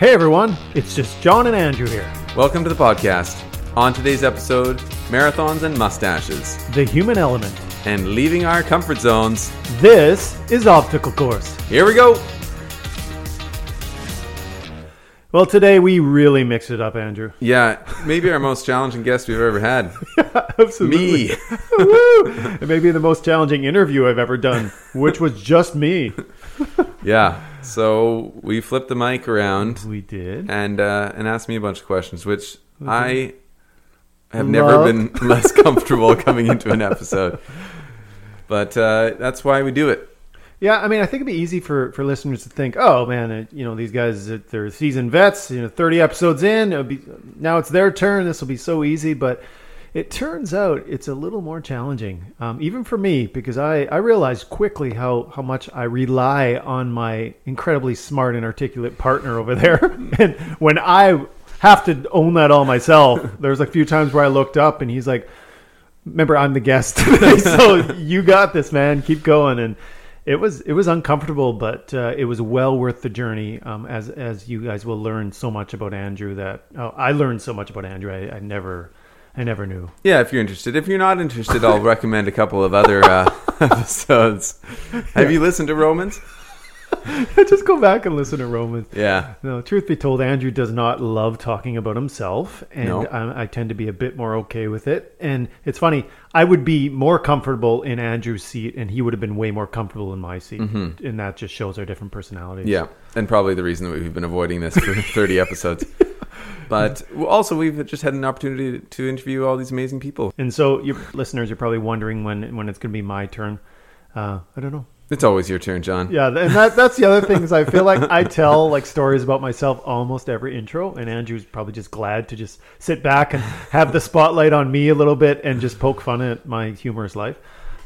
Hey everyone, it's just John and Andrew here. Welcome to the podcast. On today's episode, marathons and mustaches, The human element. and leaving our comfort zones. This is Obstacle Course. Here we go. Well, today we really mixed it up, Andrew. Yeah, maybe our most challenging guest we've ever had. Absolutely. Me. Woo! It may be the most challenging interview I've ever done, which was just me. Yeah. So we flipped the mic around We did. and uh, and asked me a bunch of questions, which I have Love. never been less comfortable coming into an episode. But uh, that's why we do it. Yeah, I mean, I think it'd be easy for, for listeners to think, oh man, uh, you know, these guys, uh, they're seasoned vets. You know, thirty episodes in, it'll be now it's their turn. This will be so easy, but it turns out it's a little more challenging, um, even for me, because I I realized quickly how how much I rely on my incredibly smart and articulate partner over there, and when I have to own that all myself, there's a few times where I looked up and he's like remember I'm the guest today, so you got this, man. Keep going. And it was it was uncomfortable, but uh, it was well worth the journey. Um, as as you guys will learn so much about Andrew that oh, I learned so much about Andrew. I, I never I never knew. Yeah, if you're interested. If you're not interested, I'll recommend a couple of other uh, episodes. Have you listened to Romans? Just go back and listen to Romans. Yeah. No, truth be told, Andrew does not love talking about himself, and No. I, I tend to be a bit more okay with it. And it's funny, I would be more comfortable in Andrew's seat, and he would have been way more comfortable in my seat, and that just shows our different personalities. Yeah, and probably the reason that we've been avoiding this for 30 episodes. But also, we've just had an opportunity to interview all these amazing people. And so, your listeners are probably wondering when when it's going to be my turn. Uh, I don't know. It's always your turn, John. Yeah, and that, that's the other thing is I feel like I tell like stories about myself almost every intro, and Andrew's probably just glad to just sit back and have the spotlight on me a little bit and just poke fun at my humorous life.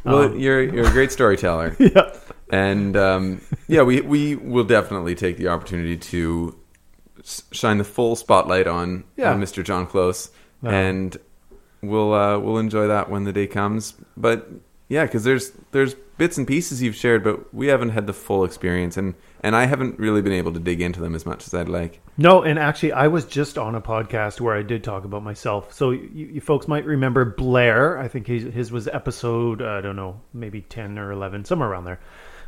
Well, Um, you're you're a great storyteller, yeah, and um, yeah, we we will definitely take the opportunity to shine the full spotlight on, Yeah. on Mr. John Close, and we'll uh, we'll enjoy that when the day comes. But yeah, because there's there's bits and pieces you've shared, but we haven't had the full experience, and and I haven't really been able to dig into them as much as I'd like. no, and actually, I was just on a podcast where I did talk about myself. So you, you folks might remember Blair. I think his, his was episode I don't know, maybe ten or eleven, somewhere around there.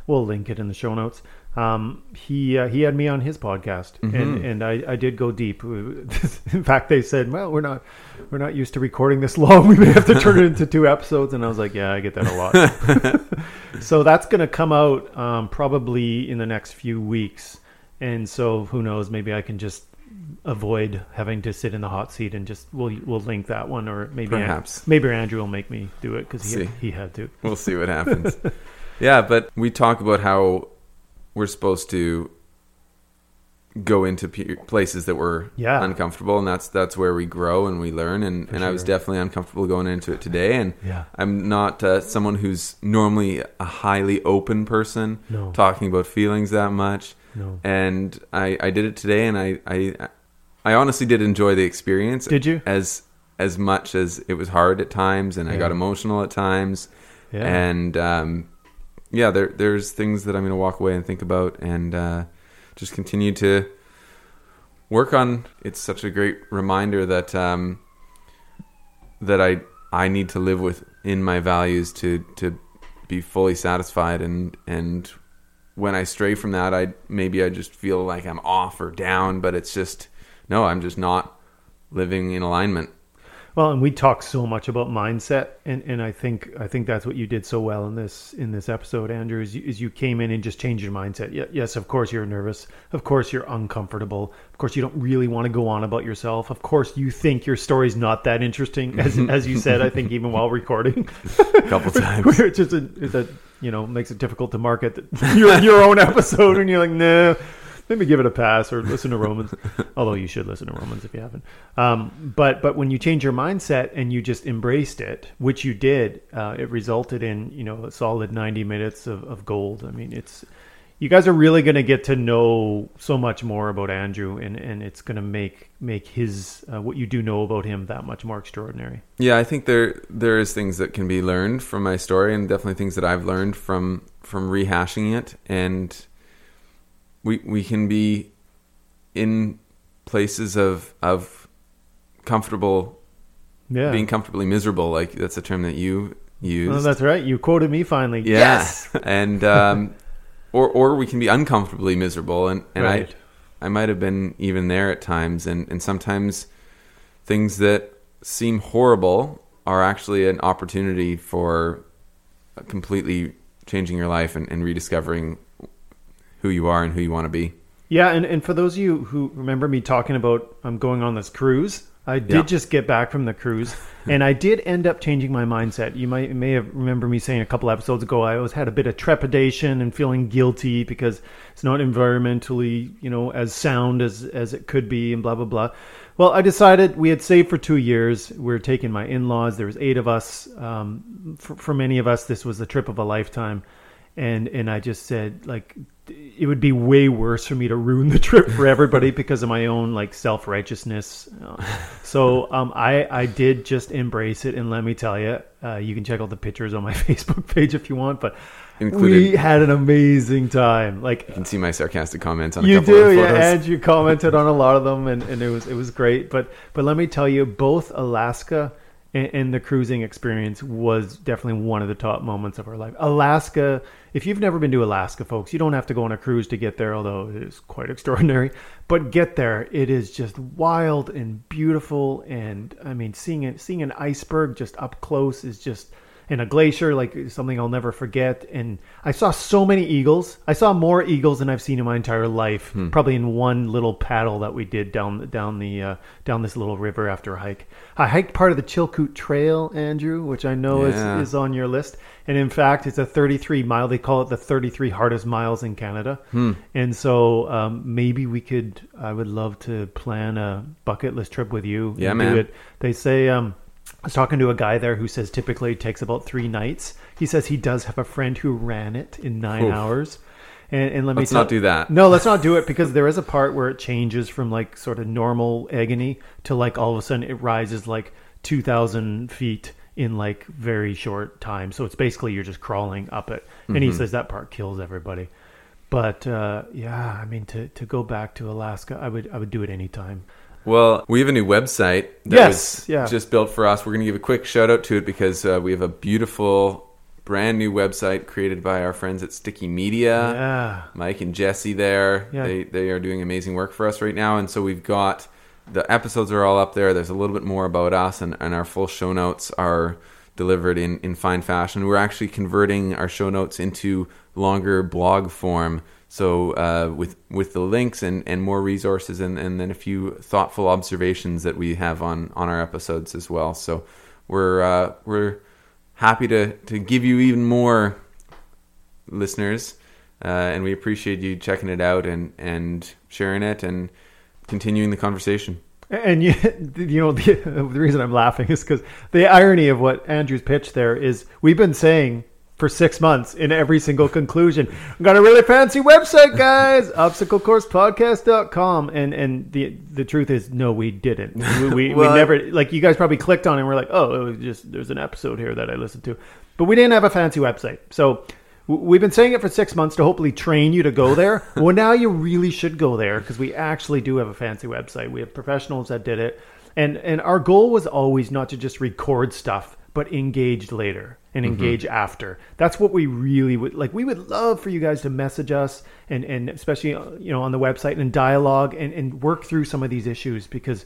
We'll link it in the show notes. Um, he uh, he had me on his podcast, and and I, I did go deep. In fact, they said, "Well, we're not we're not used to recording this long. We may have to turn it into two episodes." And I was like, "Yeah, I get that a lot." so that's going to come out um, probably in the next few weeks, and so who knows? Maybe I can just avoid having to sit in the hot seat and just we'll we'll link that one, or maybe Perhaps. maybe Andrew will make me do it because he See. he had to. We'll see what happens. yeah, but we talk about how we're supposed to go into pe- places that were Yeah. uncomfortable, and that's that's where we grow and we learn. And, and I was definitely uncomfortable going into it today. And Yeah. I'm not uh, someone who's normally a highly open person, No. talking about feelings that much. No. And I, I did it today, and I, I I honestly did enjoy the experience. Did you? As as much as it was hard at times, and I got emotional at times Yeah. and um, yeah, there there's things that I'm going to walk away and think about, and uh, just continue to work on. It's such a great reminder that um, that I I need to live with in my values to to be fully satisfied, and and when I stray from that, I maybe I just feel like I'm off or down, but it's just no, I'm just not living in alignment. Well, and we talk so much about mindset, and, and I think I think that's what you did so well in this in this episode, Andrew. Is you, is you came in and just changed your mindset. Yes, of course you're nervous. Of course you're uncomfortable. Of course you don't really want to go on about yourself. Of course you think your story's not that interesting, as mm-hmm. as you said. I think even while recording, A couple times. which is a, is a you know makes it difficult to market your your own episode, and you're like, nah. Maybe give it a pass or listen to Romans. Although you should listen to Romans if you haven't. Um, but but when you change your mindset and you just embraced it, which you did, uh, it resulted in you know a solid ninety minutes of, of gold. I mean, it's you guys are really going to get to know so much more about Andrew, and, and it's going to make make his uh, what you do know about him that much more extraordinary. Yeah, I think there there is things that can be learned from my story, and definitely things that I've learned from from rehashing it. And we we can be in places of of comfortable Yeah. being comfortably miserable. Like that's a term that you use. Oh, that's right. You quoted me finally. Yeah. Yes. and um, or or we can be uncomfortably miserable, and and Right. I I might have been even there at times, and and sometimes things that seem horrible are actually an opportunity for completely changing your life and, and rediscovering who you are and who you want to be. Yeah, and, and for those of you who remember me talking about um, going on this cruise, I did Yeah. just get back from the cruise, and I did end up changing my mindset. You might may have remember me saying a couple episodes ago I always had a bit of trepidation and feeling guilty because it's not environmentally you know as sound as as it could be, and blah blah blah. Well, I decided we had saved for two years. We are taking my in laws. There was eight of us. Um, for, for many of us, this was the trip of a lifetime and and I just said like it would be way worse for me to ruin the trip for everybody because of my own like self righteousness. so um, I I did just embrace it, and let me tell you, uh, you can check out the pictures on my Facebook page if you want, but. We had an amazing time. Like You can see my sarcastic comments on a you couple do, of yeah. And you commented on a lot of them, and, and it was it was great. But but let me tell you, both Alaska and, and the cruising experience was definitely one of the top moments of our life. Alaska, if you've never been to Alaska, folks, you don't have to go on a cruise to get there, although it is quite extraordinary. But get there, it is just wild and beautiful, and I mean, seeing it, seeing an iceberg just up close is just and a glacier like something I'll never forget. And I saw so many eagles. I saw more eagles than I've seen in my entire life. Probably in one little paddle that we did down down the uh, down this little river after a hike. I hiked part of the Chilkoot Trail, Andrew, which I know Yeah. is is on your list. And in fact, it's a 33 mile. They call it the 33 hardest miles in Canada. And so um, maybe we could. I would love to plan a bucket list trip with you. Yeah, man. it. They say. Um, I was talking to a guy there who says typically it takes about three nights. He says he does have a friend who ran it in nine Oof. hours. And, and let me Let's tell- not do that. No, let's not do it because there is a part where it changes from like sort of normal agony to like all of a sudden it rises like two thousand feet in like very short time. So it's basically you're just crawling up it. And he says that part kills everybody. But uh, yeah, I mean to, to go back to Alaska, I would I would do it anytime. Well, we have a new website that Yes, was yeah. just built for us. We're going to give a quick shout out to it because uh, we have a beautiful, brand new website created by our friends at Sticky Media. Yeah. Mike and Jesse there. Yeah. They they are doing amazing work for us right now, and so we've got the episodes are all up there. There's a little bit more about us, and, and our full show notes are delivered in, in fine fashion. We're actually converting our show notes into longer blog form. So uh, with with the links and, and more resources and, and then a few thoughtful observations that we have on, on our episodes as well. So we're uh, we're happy to, to give you even more listeners, uh, and we appreciate you checking it out and, and sharing it and continuing the conversation. And you, you know, the, the reason I'm laughing is because the irony of what Andrew's pitch there is we've been saying for six months in every single conclusion, I've got a really fancy website, guys, obstaclecoursepodcast.com. And, and the, the truth is, no, we didn't. We, we, Well, we never, like, you guys probably clicked on it and we're like, oh, it was just, there's an episode here that I listened to. But we didn't have a fancy website. So, We've been saying it for six months to hopefully train you to go there. well, now you really should go there because we actually do have a fancy website. We have professionals that did it, and and our goal was always not to just record stuff, but engage later and engage after. That's what we really would like. We would love for you guys to message us and and especially uh, you know on the website and dialogue and and work through some of these issues because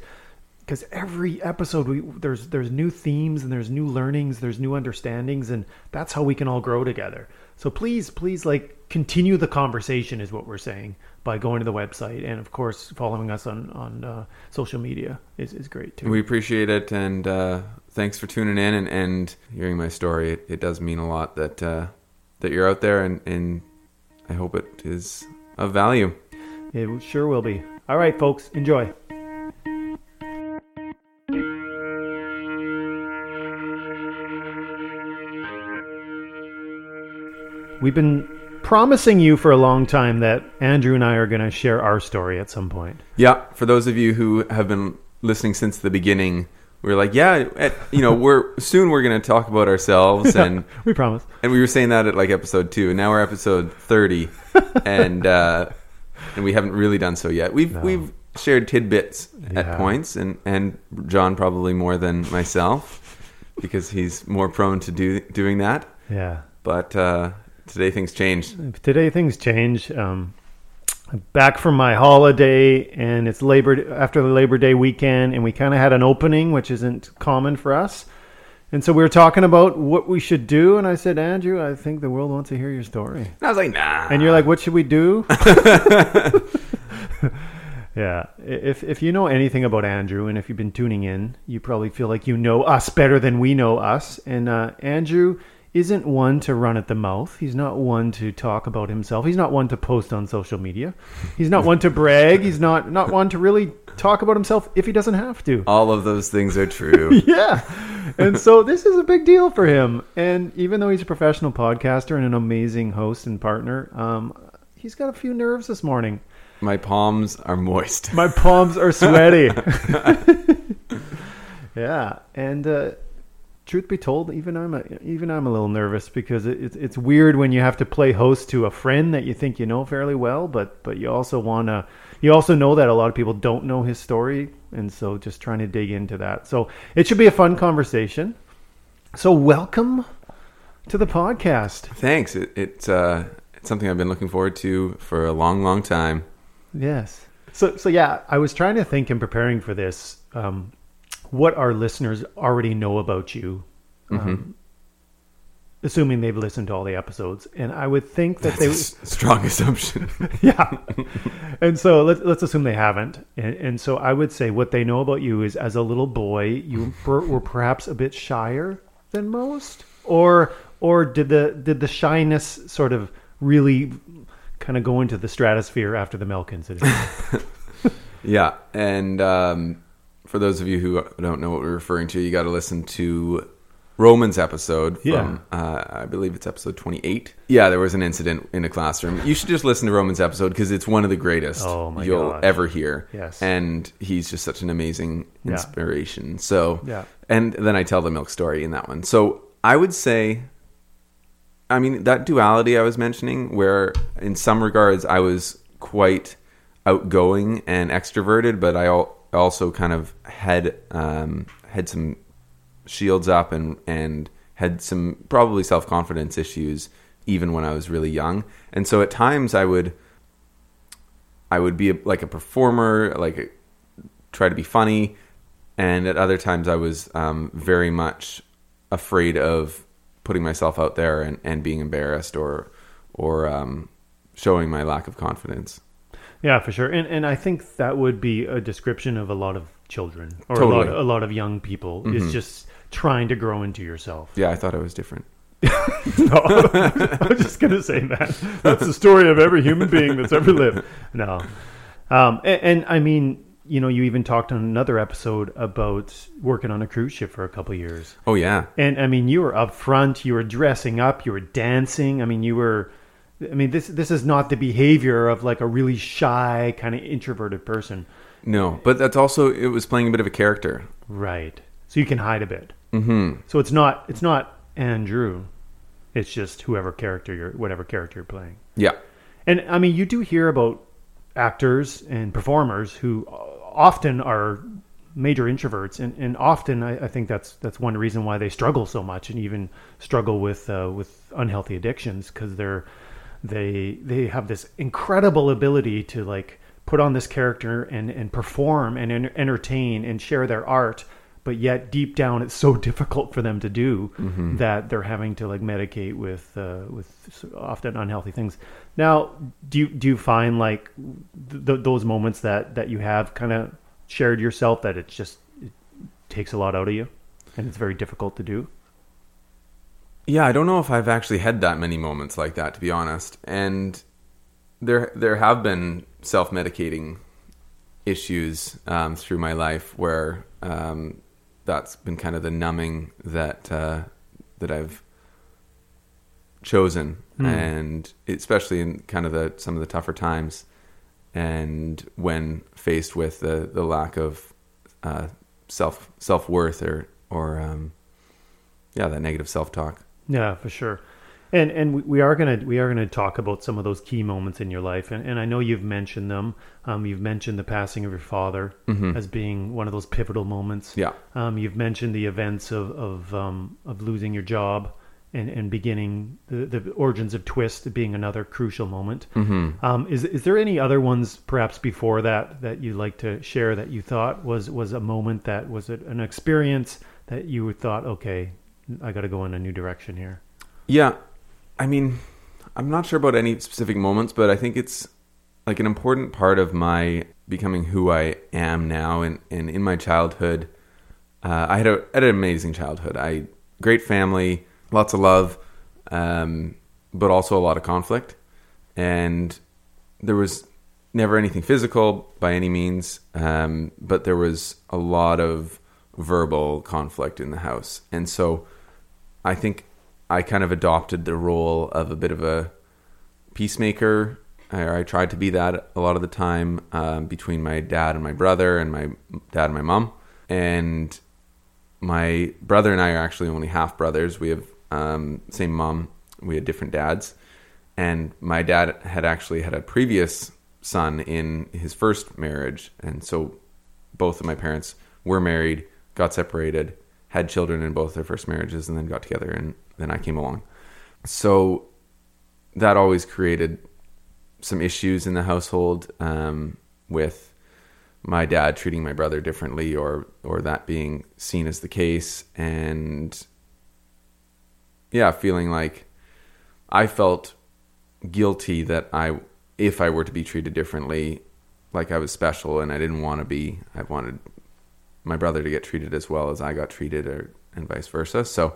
because every episode we there's there's new themes and there's new learnings there's new understandings and that's how we can all grow together so please please like continue the conversation is what we're saying by going to the website and of course following us on on uh, social media is, is great too We appreciate it, and uh, thanks for tuning in and, and hearing my story. It, it does mean a lot that uh, that you're out there, and, and I hope it is of value. it sure will be all right folks enjoy We've been promising you for a long time that Andrew and I are going to share our story at some point. Yeah, for those of you who have been listening since the beginning, we are like, yeah, at, you know, we're soon we're going to talk about ourselves, and We promise. and we were saying that at like episode two, and now we're episode thirty, and uh, and we haven't really done so yet. We've we've shared tidbits Yeah. at points, and and John probably more than myself because he's more prone to do doing that. Yeah. But uh, today things changed. Today things change. Um, back from my holiday, and it's Labor after the Labor Day weekend, and we kind of had an opening, which isn't common for us. And so we were talking about what we should do, and I said, Andrew, I think the world wants to hear your story. And I was like, nah. And you're like, what should we do? yeah. If if you know anything about Andrew, and if you've been tuning in, you probably feel like you know us better than we know us. And uh, Andrew isn't one to run at the mouth. He's not one to talk about himself. He's not one to post on social media. He's not one to brag. He's not not one to really talk about himself if he doesn't have to. all of those things are true. Yeah. And so this is a big deal for him. And even though he's a professional podcaster and an amazing host and partner, um, he's got a few nerves this morning. My palms are moist. My palms are sweaty. yeah. And uh, truth be told, even I'm a, even I'm a little nervous because it, it's it's weird when you have to play host to a friend that you think you know fairly well, but but you also want to you also know that a lot of people don't know his story, and so just trying to dig into that. So it should be a fun conversation. So welcome to the podcast. Thanks. It, it's uh, it's something I've been looking forward to for a long, long time. Yes. So so yeah, I was trying to think in preparing for this, um, what our listeners already know about you, um, assuming they've listened to all the episodes, and I would think that they, That's a strong assumption. yeah. And so let's let's assume they haven't, and, and so I would say what they know about you is as a little boy, you per, were perhaps a bit shyer than most, or or did the did the shyness sort of really kind of go into the stratosphere after the milk incident? Yeah, and um, for those of you who don't know what we're referring to, you got to listen to Roman's episode from Yeah. uh, I believe it's episode twenty-eight. Yeah, there was an incident in a classroom. You should just listen to Roman's episode because it's one of the greatest Oh, you'll gosh. ever hear. Yes. and he's just such an amazing Yeah. inspiration. So Yeah. and then I tell the milk story in that one. So I would say I mean, that duality I was mentioning, where in some regards I was quite outgoing and extroverted, but I al- also kind of had um, had some shields up and and had some probably self confidence issues even when I was really young. And so at times I would I would be a, like a performer, like a, try to be funny, and at other times I was um, very much afraid of putting myself out there and, and being embarrassed or or um, showing my lack of confidence. Yeah, for sure. And and I think that would be a description of a lot of children or a Totally. lot a lot of young people is just trying to grow into yourself. Yeah, I thought I was different. no, I was just gonna say that. That's the story of every human being that's ever lived. No, um, and, and I mean, you know, you even talked on another episode about working on a cruise ship for a couple of years, Oh yeah, and I mean, you were up front, you were dressing up, you were dancing. I mean, you were. I mean, this this is not the behavior of like a really shy kind of introverted person, no, but that's also it was playing a bit of a character. right? So you can hide a bit. hmm So it's not it's not Andrew, it's just whoever character you're whatever character you're playing. Yeah, And I mean, you do hear about actors and performers who often are major introverts, and, and often I, I think that's that's one reason why they struggle so much, and even struggle with uh, with unhealthy addictions because they're they they have this incredible ability to like put on this character and and perform and en- entertain and share their art but yet deep down it's so difficult for them to do that they're having to like medicate with uh, with often unhealthy things. Now, do you do you find like th- those moments that that you have kind of shared yourself that it just it takes a lot out of you and it's very difficult to do? Yeah. I don't know if I've actually had that many moments like that, to be honest. And there there have been self medicating issues um, through my life where um, that's been kind of the numbing that uh, that I've chosen, and especially in kind of the some of the tougher times, and when faced with the the lack of uh, self self worth or or um, yeah that negative self talk. Yeah, for sure. And and we- we are gonna we are gonna talk about some of those key moments in your life, and, and I know you've mentioned them. Um, you've mentioned the passing of your father as being one of those pivotal moments. Yeah. Um, you've mentioned the events of of um, of losing your job and and beginning the, the origins of Twist being another crucial moment. Mm-hmm. Um, is is there any other ones perhaps before that that you'd like to share that you thought was was a moment that was an experience that you thought okay I got to go in a new direction here. Yeah, I mean, I'm not sure about any specific moments, but I think it's like an important part of my becoming who I am now. And, and in my childhood, uh, I had, a, had an amazing childhood. I great family, lots of love, um, but also a lot of conflict. And there was never anything physical by any means, um, but there was a lot of verbal conflict in the house. And so I think I kind of adopted the role of a bit of a peacemaker. I, I tried to be that a lot of the time um, between my dad and my brother, and my dad and my mom. And my brother and I are actually only half brothers. We have um, same mom. We had different dads, and my dad had actually had a previous son in his first marriage, and so both of my parents were married, got separated, had children in both their first marriages, and then got together, and then I came along. So that always created some issues in the household um, with my dad treating my brother differently, or or that being seen as the case, and yeah, feeling like I felt guilty that I, if I were to be treated differently, like I was special, and I didn't want to be. I wanted my brother to get treated as well as I got treated, or and vice versa. So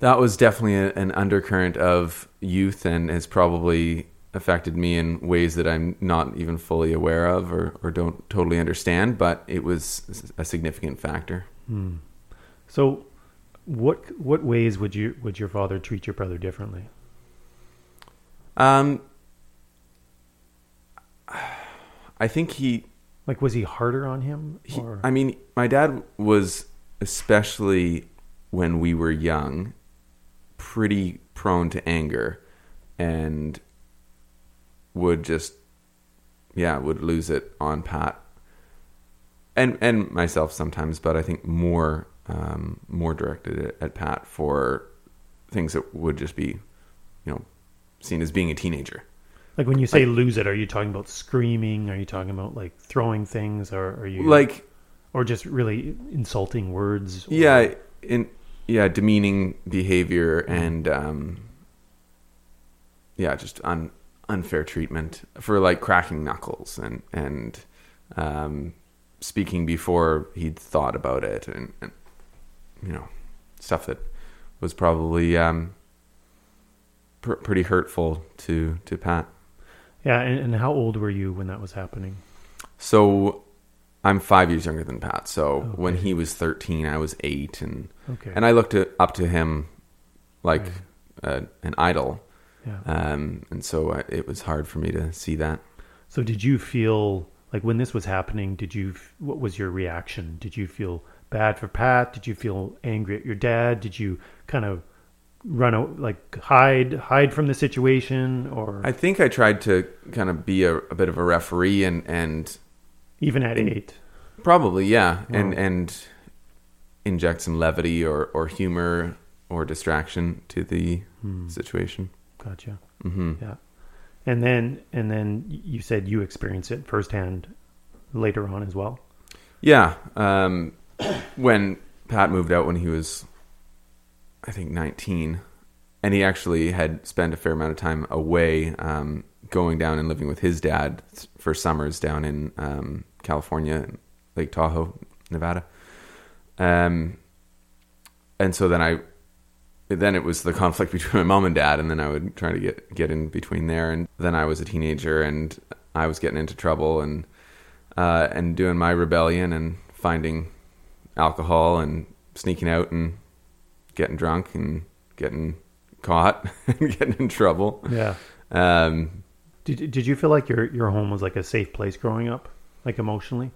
that was definitely a, an undercurrent of youth, and has probably affected me in ways that I'm not even fully aware of or, or don't totally understand. But it was a significant factor. So, what what ways would you would your father treat your brother differently? Um, I think he Like, was he harder on him? He- I mean, my dad was especially when we were young, pretty prone to anger, and would just, yeah, would lose it on Pat, and and myself sometimes, but I think more um, more directed at, at Pat for things that would just be, you know, seen as being a teenager. Like when you say lose it, are you talking about screaming? Are you talking about like throwing things, or are you Like or just really insulting words? or- yeah in yeah demeaning behavior and um yeah just un, unfair treatment for like cracking knuckles and and um speaking before he'd thought about it and, and you know stuff that was probably um pr- pretty hurtful to to Pat yeah. And, and how old were you when that was happening? so I'm five years younger than Pat so when he was 13 I was eight and Okay, and I looked up to him like uh, an idol, yeah. um, and so uh, it was hard for me to see that. So did you feel like when this was happening? Did you? What was your reaction? Did you feel bad for Pat? Did you feel angry at your dad? Did you kind of run out, like hide, hide from the situation, or I think I tried to kind of be a, a bit of a referee, and and even at eight? probably yeah, and Wow. and inject some levity or or humor or distraction to the situation. Gotcha. mm-hmm. Yeah. And then, and then you said you experienced it firsthand later on as well. Yeah, um, when Pat moved out when he was, I think, 19, and he actually had spent a fair amount of time away, um, going down and living with his dad for summers down in um, California, Lake Tahoe, Nevada. Um, and so then I, then it was the conflict between my mom and dad, and then I would try to get get in between there, and then I was a teenager, and I was getting into trouble, and uh, and doing my rebellion and finding alcohol and sneaking out and getting drunk and getting caught and getting in trouble. Yeah. Um, Did Did you feel like your your home was like a safe place growing up, like emotionally?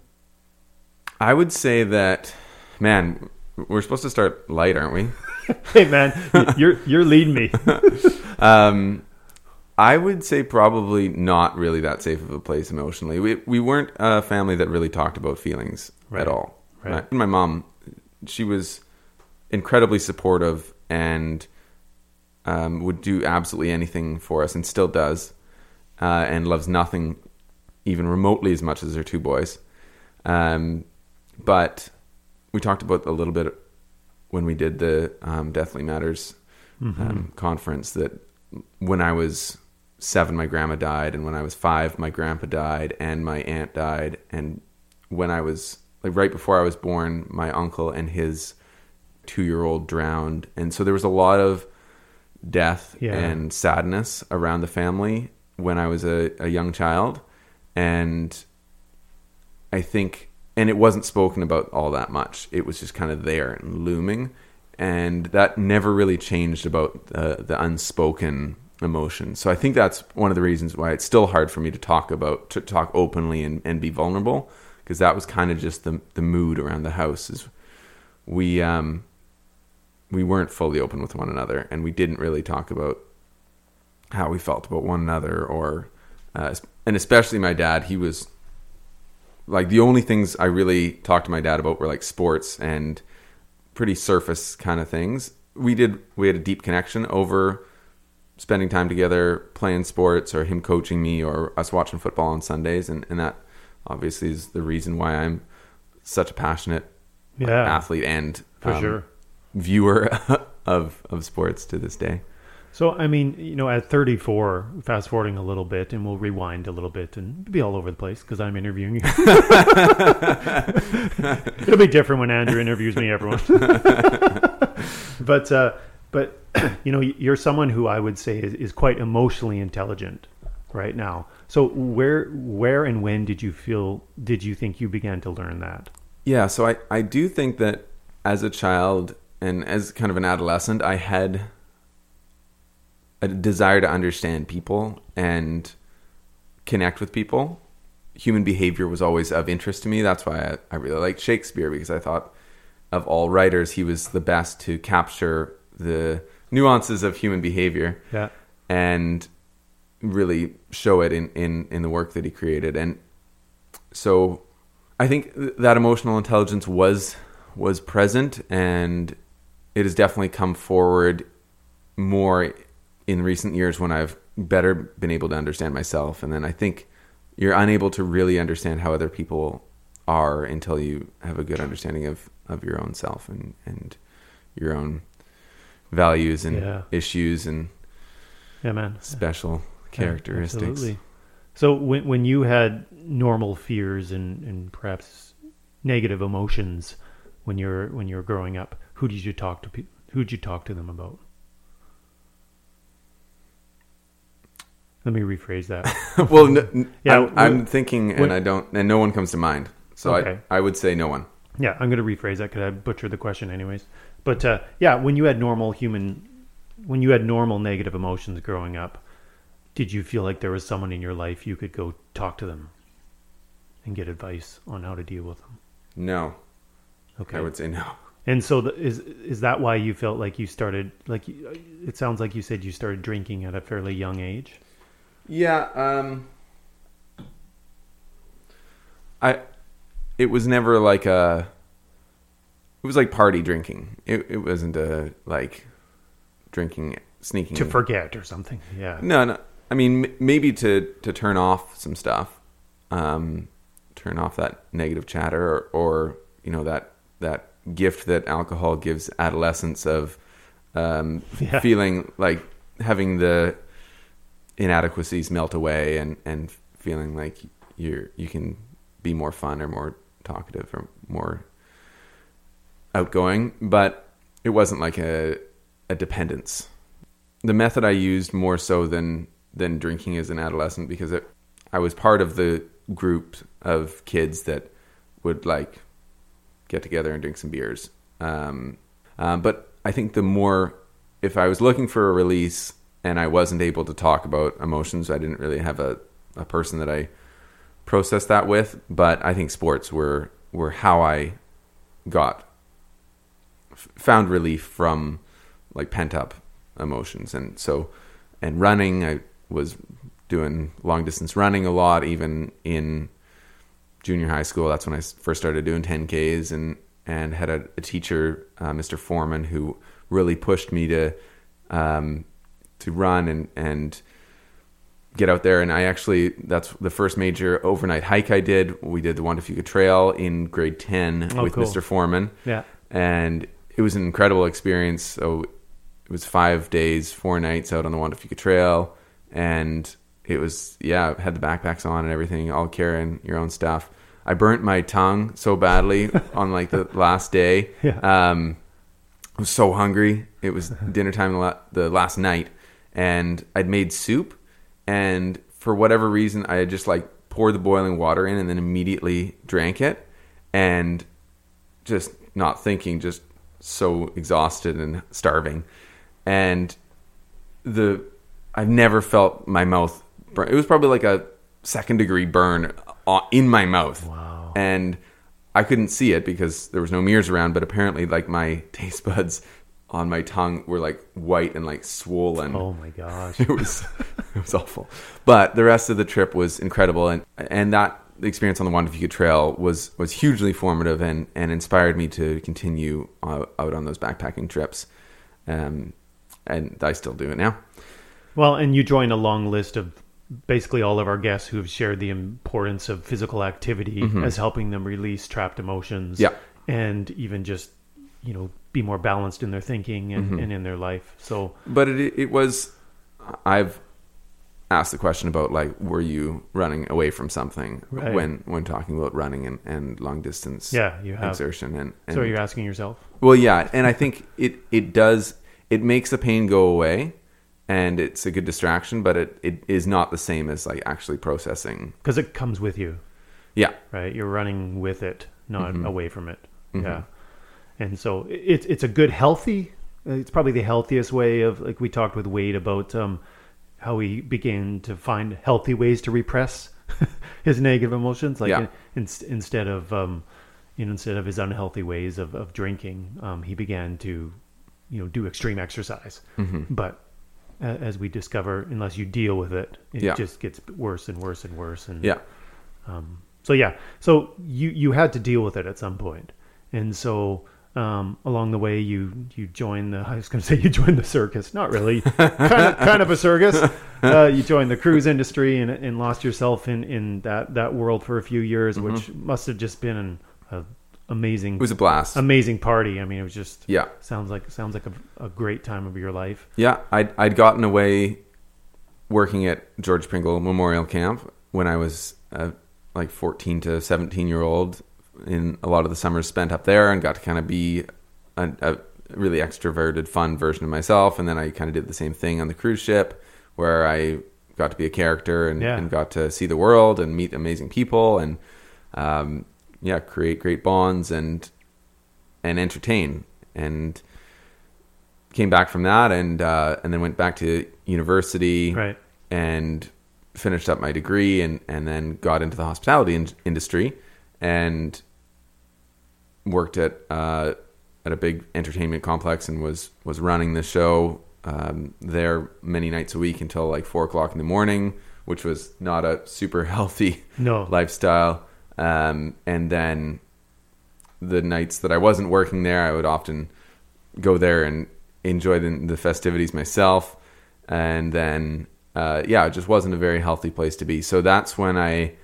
I would say that, man, we're supposed to start light, aren't we? hey man, you're you're leading me. Um, I would say probably not really that safe of a place emotionally. We we weren't a family that really talked about feelings Right. at all. Right. My, my mom, she was incredibly supportive and um, would do absolutely anything for us, and still does, uh, and loves nothing even remotely as much as her two boys. Um, but we talked about a little bit when we did the um, Deathly Matters um, conference that when I was seven, my grandma died, and when I was five, my grandpa died, and my aunt died, and when I was like right before I was born, my uncle and his two-year-old drowned, and so there was a lot of death Yeah. and sadness around the family when I was a, a young child, and I think, and it wasn't spoken about all that much. It was just kind of there and looming, and that never really changed about the, the unspoken emotion. So I think that's one of the reasons why it's still hard for me to talk about, to talk openly and, and be vulnerable, because that was kind of just the the mood around the house. Is we um we weren't fully open with one another, and we didn't really talk about how we felt about one another, or uh, and especially my dad. He was like the only things I really talked to my dad about were like sports and pretty surface kind of things. We did we had a deep connection over spending time together playing sports or him coaching me or us watching football on Sundays and, and that obviously is the reason why I'm such a passionate Yeah, athlete and for um, sure. Viewer of of sports to this day. So, I mean, you know, at 34, fast forwarding a little bit, and we'll rewind a little bit and be all over the place because I'm interviewing you. It'll be different when Andrew interviews me, everyone. but, uh, but you know, you're someone who I would say is, is quite emotionally intelligent right now. So, where, where, and when did you feel? Did you think you began to learn that? Yeah, so I, I do think that as a child and as kind of an adolescent, I had a desire to understand people and connect with people. Human behavior was always of interest to me. That's why I, I really liked Shakespeare because I thought of all writers, he was the best to capture the nuances of human behavior Yeah. and really show it in, in, in the work that he created. And so I think that emotional intelligence was was present and it has definitely come forward more in recent years when I've better been able to understand myself. And then I think you're unable to really understand how other people are until you have a good understanding of, of your own self and, and your own values and Yeah. issues and Yeah, man. special characteristics. Absolutely. So when when you had normal fears and, and perhaps negative emotions when you're when you were growing up, who did you talk to? Who did you talk to them about? Let me rephrase that. well, Yeah, I'm, I'm thinking, and I don't, and no one comes to mind. So Okay. I, I would say no one. yeah, I'm going to rephrase that because I butchered the question, anyways. But uh, yeah, when you had normal human, when you had normal negative emotions growing up, did you feel like there was someone in your life you could go talk to them and get advice on how to deal with them? No, Okay. I would say no. And so, the, is is that why you felt like you started like it sounds like you said you started drinking at a fairly young age? Yeah. Um. I. It was never like a. It was like party drinking. It it wasn't a like drinking sneaking To forget or something? Yeah. No, no. I mean, m- maybe to to turn off some stuff, um, turn off that negative chatter, or, or you know that that gift that alcohol gives adolescents of um, Yeah. feeling like having the inadequacies melt away and and feeling like you're you can be more fun or more talkative or more outgoing, but it wasn't like a a dependence the method I used more so than than drinking as an adolescent because it, I was part of the group of kids that would like get together and drink some beers. Um, um, but I think the more if I was looking for a release and I wasn't able to talk about emotions, I didn't really have a, a person that I processed that with. But I think sports were were how I got f- found relief from like pent up emotions, and so and running, I was doing long distance running a lot, even in junior high school. That's when I first started doing 10Ks and, and had a, a teacher, uh, Mr. Foreman, who really pushed me to, um, to run and, and get out there. And I actually, that's the first major overnight hike I did. We did the Juan de Fuca Trail in grade 10 Oh, with cool. Mr. Foreman. Yeah. And it was an incredible experience. So it was five days, four nights out on the Juan de Fuca Trail. And it was, yeah, had the backpacks on and everything, all carrying your own stuff. I burnt my tongue so badly on like the last day. Yeah. Um, I was so hungry. It was dinner time the, last night, and I'd made soup, and for whatever reason, I had just like poured the boiling water in and then immediately drank it, and just not thinking, just so exhausted and starving, and the I've never felt my mouth burn. It was probably like a second degree burn uh, in my mouth. Wow. And I couldn't see it because there was no mirrors around, but apparently like my taste buds on my tongue were like white and like swollen. Oh my gosh. It was it was awful. But the rest of the trip was incredible and and that experience on the Juan de Fuca Trail was was hugely formative and and inspired me to continue uh, out on those backpacking trips. Um and I still do it now. Well, and you join a long list of basically all of our guests who have shared the importance of physical activity as helping them release trapped emotions. Mm-hmm. Yeah. And even just, you know, be more balanced in their thinking and, Mm-hmm. and in their life. So, but it it was I've asked the question about like were you running away from something Right. when when talking about running and, and long distance yeah, you have. exertion and, and So you're asking yourself? well yeah and I think it it does it makes the pain go away and it's a good distraction but it, it is not the same as like actually processing Because it comes with you, yeah right? You're running with it, not Mm-hmm. away from it. Yeah. And so it's it's a good healthy. It's probably the healthiest way of like we talked with Wade about um, how he began to find healthy ways to repress his negative emotions, like Yeah. in, instead of um, you know instead of his unhealthy ways of of drinking, um, he began to you know do extreme exercise. Mm-hmm. But as we discover, unless you deal with it, it Yeah. just gets worse and worse and worse. And yeah um, so yeah, so you you had to deal with it at some point, and so um, along the way you you joined the I was going to say you joined the circus, not really, kind of kind of a circus. Uh, you joined the cruise industry and and lost yourself in in that that world for a few years, which must have just been an a amazing it was a blast amazing party. I mean, it was just yeah sounds like sounds like a, a great time of your life. Yeah, I'd, I'd gotten away working at George Pringle Memorial Camp when I was uh, like 14 to 17 year old. In a lot of the summers spent up there, and got to kind of be a, a really extroverted, fun version of myself. And then I kind of did the same thing on the cruise ship, where I got to be a character and, Yeah. and got to see the world and meet amazing people and um, yeah, create great bonds and and entertain and came back from that and uh, and then went back to university Right. and finished up my degree and and then got into the hospitality in- industry and worked at uh, at a big entertainment complex and was was running the show um, there many nights a week until like four o'clock in the morning, which was not a super healthy No. lifestyle. Um, and then the nights that I wasn't working there, I would often go there and enjoy the, the festivities myself. And then, uh, yeah, it just wasn't a very healthy place to be. So that's when I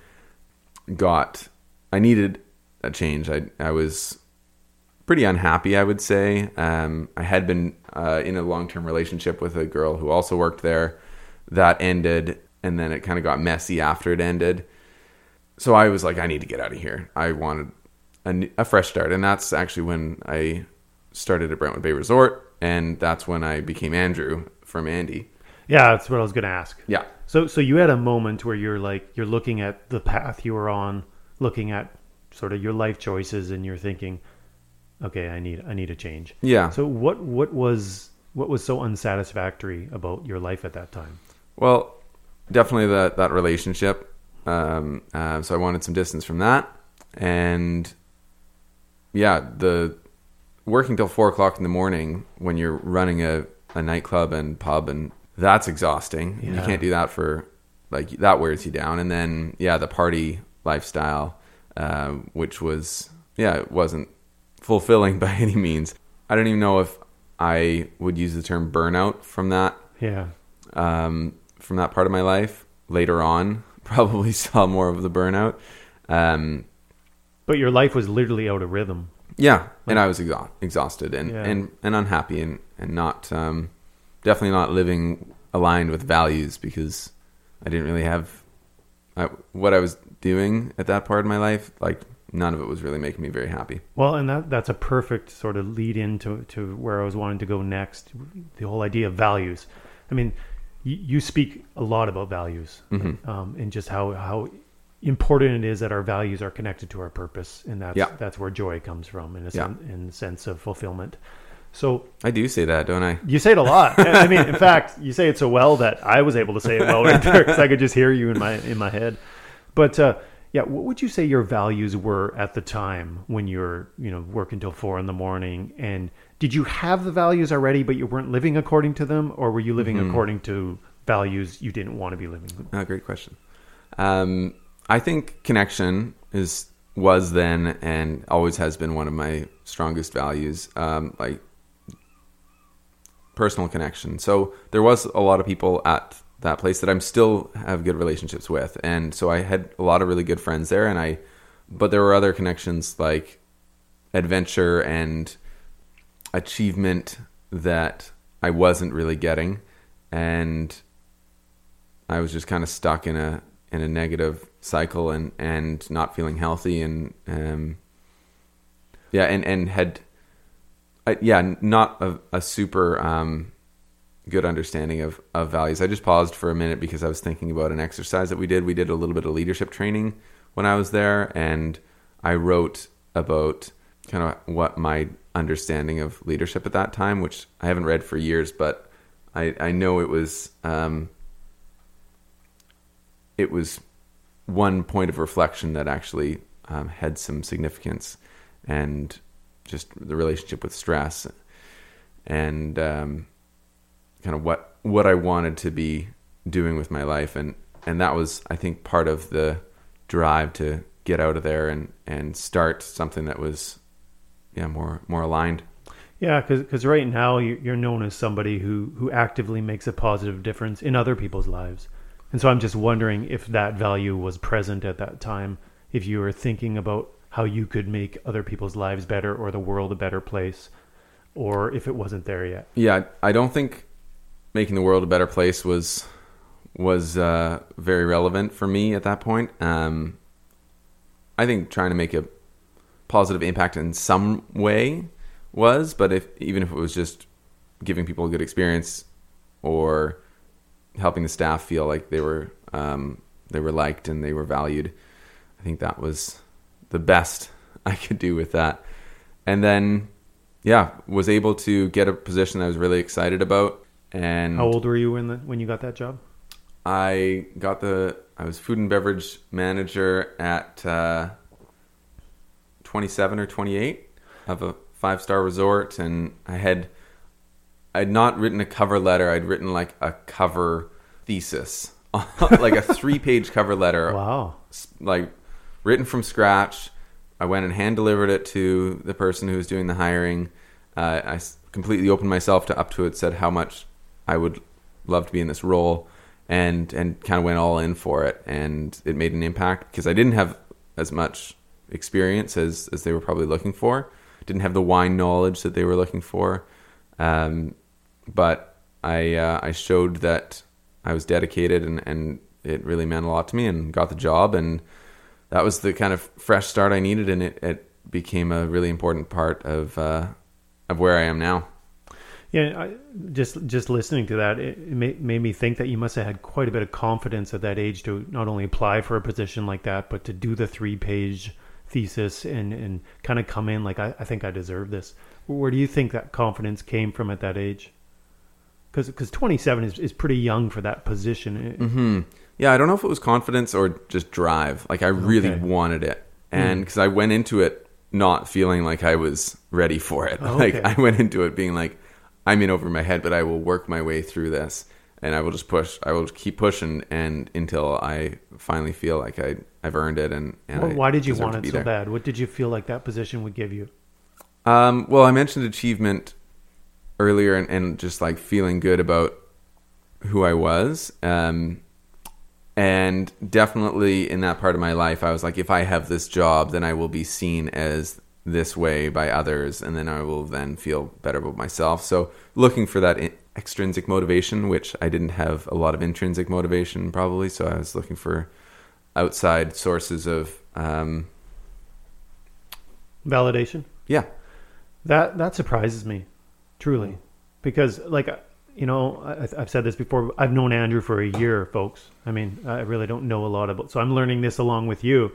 got, I needed a change. I, I was pretty unhappy, I would say. Um, I had been uh, in a long term relationship with a girl who also worked there. That ended, and then it kind of got messy after it ended. So I was like, I need to get out of here. I wanted a fresh start, and that's actually when I started at Brentwood Bay Resort, and that's when I became Andrew from Andy. Yeah, that's what I was going to ask. Yeah, So so you had a moment where you're like you're looking at the path you were on, looking at sort of your life choices and you're thinking, okay, I need I need a change. yeah. So what what was what was so unsatisfactory about your life at that time? Well, definitely that that relationship. Um, uh, so I wanted some distance from that, and yeah, the working till four o'clock in the morning when you're running a, a nightclub and pub and that's exhausting. You can't do that for like that wears you down. And then yeah, the party lifestyle, uh, which was yeah, it wasn't fulfilling by any means. I don't even know if I would use the term burnout from that Yeah. um, from that part of my life. Later on, probably saw more of the burnout. Um, But your life was literally out of rhythm. yeah, and I was exha- exhausted and, Yeah. and, and unhappy and, and not um, definitely not living aligned with values because I didn't really have I, what I was doing at that part of my life. Like none of it was really making me very happy. Well, and that that's a perfect sort of lead into to where I was wanting to go next. The whole idea of values. I mean, you, you speak a lot about values Mm-hmm. um, and just how how important it is that our values are connected to our purpose, and that's Yeah. that's where joy comes from in a Yeah. sen- in the sense of fulfillment. So I do say that, don't I? you say it a lot. I I mean, in fact, you say it so well that I was able to say it well right there because I could just hear you in my in my head. But uh, yeah, what would you say your values were at the time when you're you know working till four in the morning? And did you have the values already, but you weren't living according to them, or were you living according to values you didn't want to be living? Oh, great question. Um, I think connection is was then and always has been one of my strongest values. Um, like personal connection. So there was a lot of people at that place that I'm still have good relationships with, and so I had a lot of really good friends there. And I, but there were other connections like adventure and achievement that I wasn't really getting, and I was just kind of stuck in a in a negative cycle and and not feeling healthy and um yeah and and had I, yeah not a, a super um good understanding of of values. I just paused for a minute because I was thinking about an exercise that we did. We did a little bit of leadership training when I was there and I wrote about kind of what my understanding of leadership at that time, which I haven't read for years, but I, I know it was um, it was one point of reflection that actually um, had some significance and just the relationship with stress and um, kind of what what I wanted to be doing with my life. And and that was I think part of the drive to get out of there and and start something that was yeah more more aligned. Yeah, because right now you- you're known as somebody who who actively makes a positive difference in other people's lives, and so I'm just wondering if that value was present at that time, if you were thinking about how you could make other people's lives better or the world a better place, or if it wasn't there yet. yeah I don't think making the world a better place was was uh, very relevant for me at that point. Um, I think trying to make a positive impact in some way was, but if even if it was just giving people a good experience or helping the staff feel like they were um, they were liked and they were valued, I think that was the best I could do with that. And then, yeah, was able to get a position I was really excited about. And How old were you when the, when you got that job? I got the I was food and beverage manager at uh, 27 or 28 of a five star resort, and I had I'd not written a cover letter. I'd written like a cover thesis, like a three page cover letter, Wow. like written from scratch. I went and hand delivered it to the person who was doing the hiring. Uh, I completely opened myself to up to it, said how much I would love to be in this role, and and kind of went all in for it, and it made an impact because I didn't have as much experience as as they were probably looking for. Didn't have the wine knowledge that they were looking for, um, but I uh, I showed that I was dedicated and and it really meant a lot to me, and got the job, and that was the kind of fresh start I needed, and it, it became a really important part of uh, of where I am now. Yeah, I, just just listening to that, it, made me think that you must have had quite a bit of confidence at that age to not only apply for a position like that, but to do the three page thesis and and kind of come in like I, I think I deserve this. Where do you think that confidence came from at that age? Because because twenty seven is is pretty young for that position. It- Hmm. Yeah, I don't know if it was confidence or just drive. Like I really Okay. wanted it, and because I went into it not feeling like I was ready for it. Oh, Like. I went into it being like, I'm in over my head, but I will work my way through this, and I will just push. I will keep pushing, and until I finally feel like I I've earned it. And, and Well, why did you want it so there. bad? What did you feel like that position would give you? Um, well, I mentioned achievement earlier, and, and just like feeling good about who I was. Um, and definitely in that part of my life, I was like, if I have this job, then I will be seen as this way by others, and then I will then feel better about myself. So, looking for that in- extrinsic motivation, which I didn't have a lot of intrinsic motivation, probably. So, I was looking for outside sources of, um, Validation. yeah, That that surprises me, truly, because like you know I, I've said this before. I've known Andrew for a year, folks. I mean, I really don't know a lot about. So I'm learning this along with you,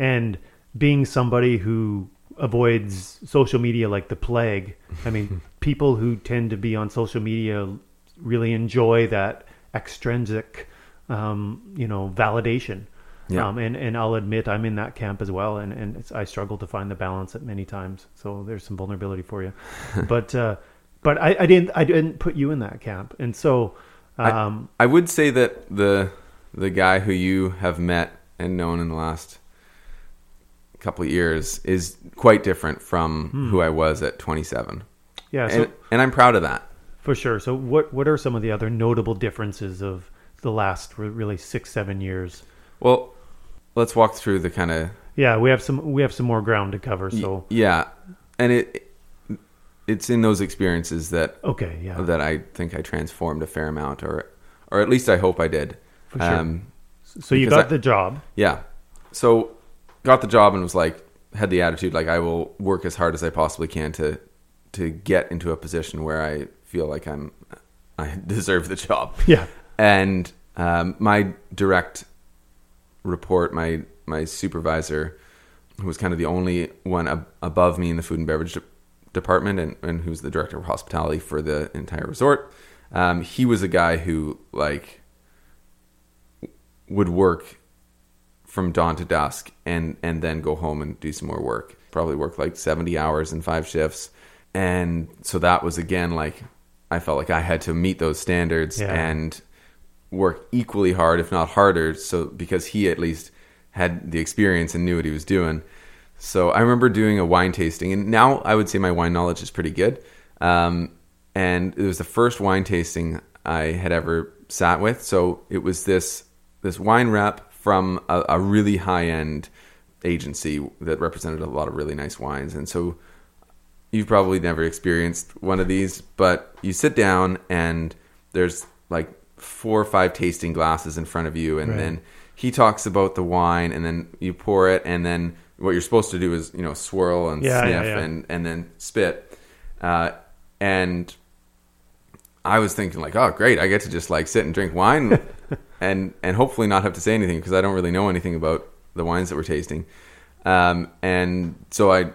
and being somebody who avoids social media like the plague. I mean, people who tend to be on social media really enjoy that extrinsic, um, you know, validation. Yeah. Um, and, and I'll admit I'm in that camp as well, and, and it's, I struggle to find the balance at many times. So there's some vulnerability for you, but uh, but I, I didn't I didn't put you in that camp, and so um, I would say that the the guy who you have met and known in the last couple of years is quite different from who I was at 27. yeah, so And, and I'm proud of that. for sure. So what what are some of the other notable differences of the last really six seven years? Well, let's walk through the kind of Yeah, we have some we have some more ground to cover. So yeah, and it it's in those experiences that okay, yeah, that I think I transformed a fair amount, or or at least I hope I did. For sure. Um, so you got I- the job. Yeah. So got the job and was like had the attitude like I will work as hard as I possibly can to to get into a position where I feel like I'm I deserve the job. Yeah, And um, my direct report, my my supervisor, who was kind of the only one ab- above me in the food and beverage de- department, and, and who's the director of hospitality for the entire resort, um, he was a guy who like would work from dawn to dusk and and then go home and do some more work. Probably work like seventy hours in five shifts, and so that was again like I felt like I had to meet those standards Yeah. and work equally hard, if not harder. So because he at least had the experience and knew what he was doing. So I remember doing a wine tasting, and now I would say my wine knowledge is pretty good. Um, and it was the first wine tasting I had ever sat with. So it was this this wine rep from a, a really high end agency that represented a lot of really nice wines, and so you've probably never experienced one of these, but you sit down and there's like four or five tasting glasses in front of you, and Right. then he talks about the wine, and then you pour it, and then what you're supposed to do is you know swirl and Yeah, sniff yeah, yeah. and and then spit, uh, and I was thinking like, oh great, I get to just like sit and drink wine, and and hopefully not have to say anything because I don't really know anything about the wines that we're tasting, um, and so I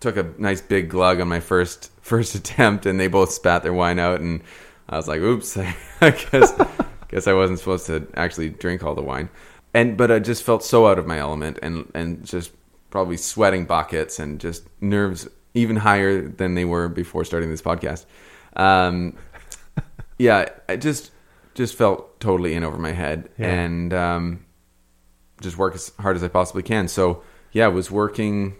took a nice big glug on my first first attempt, and they both spat their wine out, and I was like, "Oops, I guess guess I wasn't supposed to actually drink all the wine." And but I just felt so out of my element, and and just probably sweating buckets, and just nerves even higher than they were before starting this podcast. Um, yeah, I just just felt totally in over my head, Yeah. and um, just work as hard as I possibly can. So yeah, I was working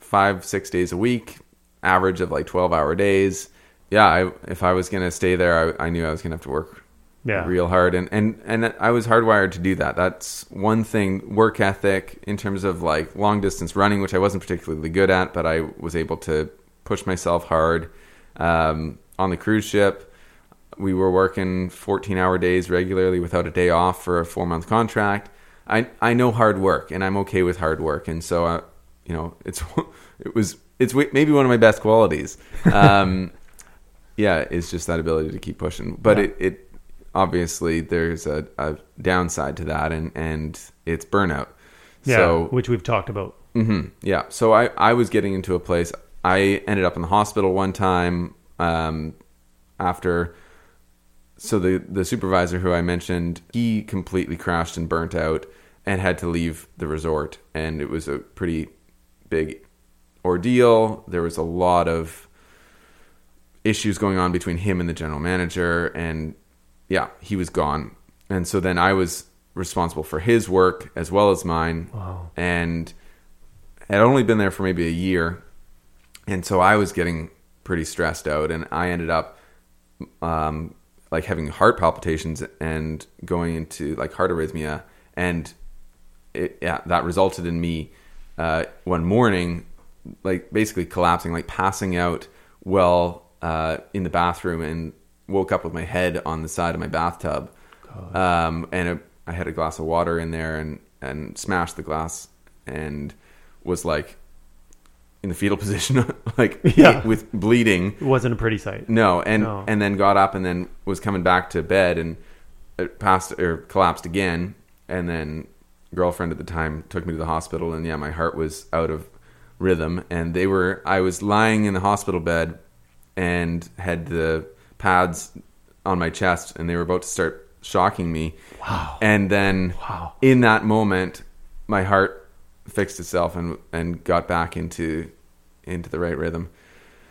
five six days a week, average of like twelve hour days. Yeah, I, if I was gonna stay there, I, I knew I was gonna have to work Yeah. real hard, and and and I was hardwired to do that. That's one thing. Work ethic in terms of like long distance running, which I wasn't particularly good at, but I was able to push myself hard. Um, on the cruise ship, we were working 14 hour days regularly without a day off for a four month contract. I I know hard work and I'm okay with hard work, and so uh, you know it's it was it's maybe one of my best qualities. Um, yeah, it's just that ability to keep pushing, but Yeah. it it obviously there's a, a downside to that, and and it's burnout. Yeah, So which we've talked about. hmm Yeah. So I, I was getting into a place. I ended up in the hospital one time um, after. So the the supervisor who I mentioned, he completely crashed and burnt out and had to leave the resort, and it was a pretty big ordeal. There was a lot of issues going on between him and the general manager, and yeah, he was gone. And so then I was responsible for his work as well as mine, Wow. and had only been there for maybe a year, and so I was getting pretty stressed out, and I ended up um, like having heart palpitations and going into like heart arrhythmia, and it, yeah, that resulted in me uh, one morning, like basically collapsing, like passing out while uh, in the bathroom, and woke up with my head on the side of my bathtub, um, and I had a glass of water in there, and and smashed the glass, and was like in the fetal position, like Yeah. with bleeding. It wasn't a pretty sight. No, and No. and then got up and then was coming back to bed and passed or collapsed again, and then girlfriend at the time took me to the hospital, and yeah, my heart was out of rhythm, and they were I was lying in the hospital bed and had the pads on my chest, and they were about to start shocking me, Wow. and then Wow. in that moment, my heart fixed itself and and got back into into the right rhythm.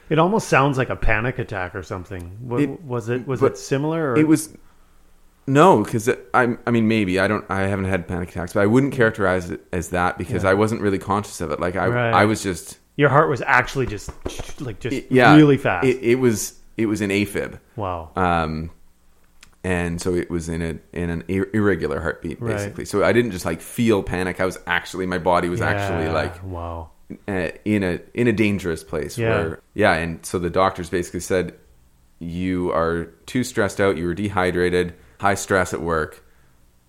It almost sounds like a panic attack or something. Wa- It- was it was it similar? Or? It was no, because I I mean maybe I don't I haven't had panic attacks, but I wouldn't characterize it as that because Yeah. I wasn't really conscious of it. Like I Right. I was just Your heart was actually just like just it- yeah really fast. It, it was it was an AFib, wow. um, and so it was in a in an ir- irregular heartbeat Right. basically. So I didn't just like feel panic. I was actually my body was actually like wow. uh, in a in a dangerous place Yeah. where yeah and so the doctors basically said you are too stressed out you were dehydrated high stress at work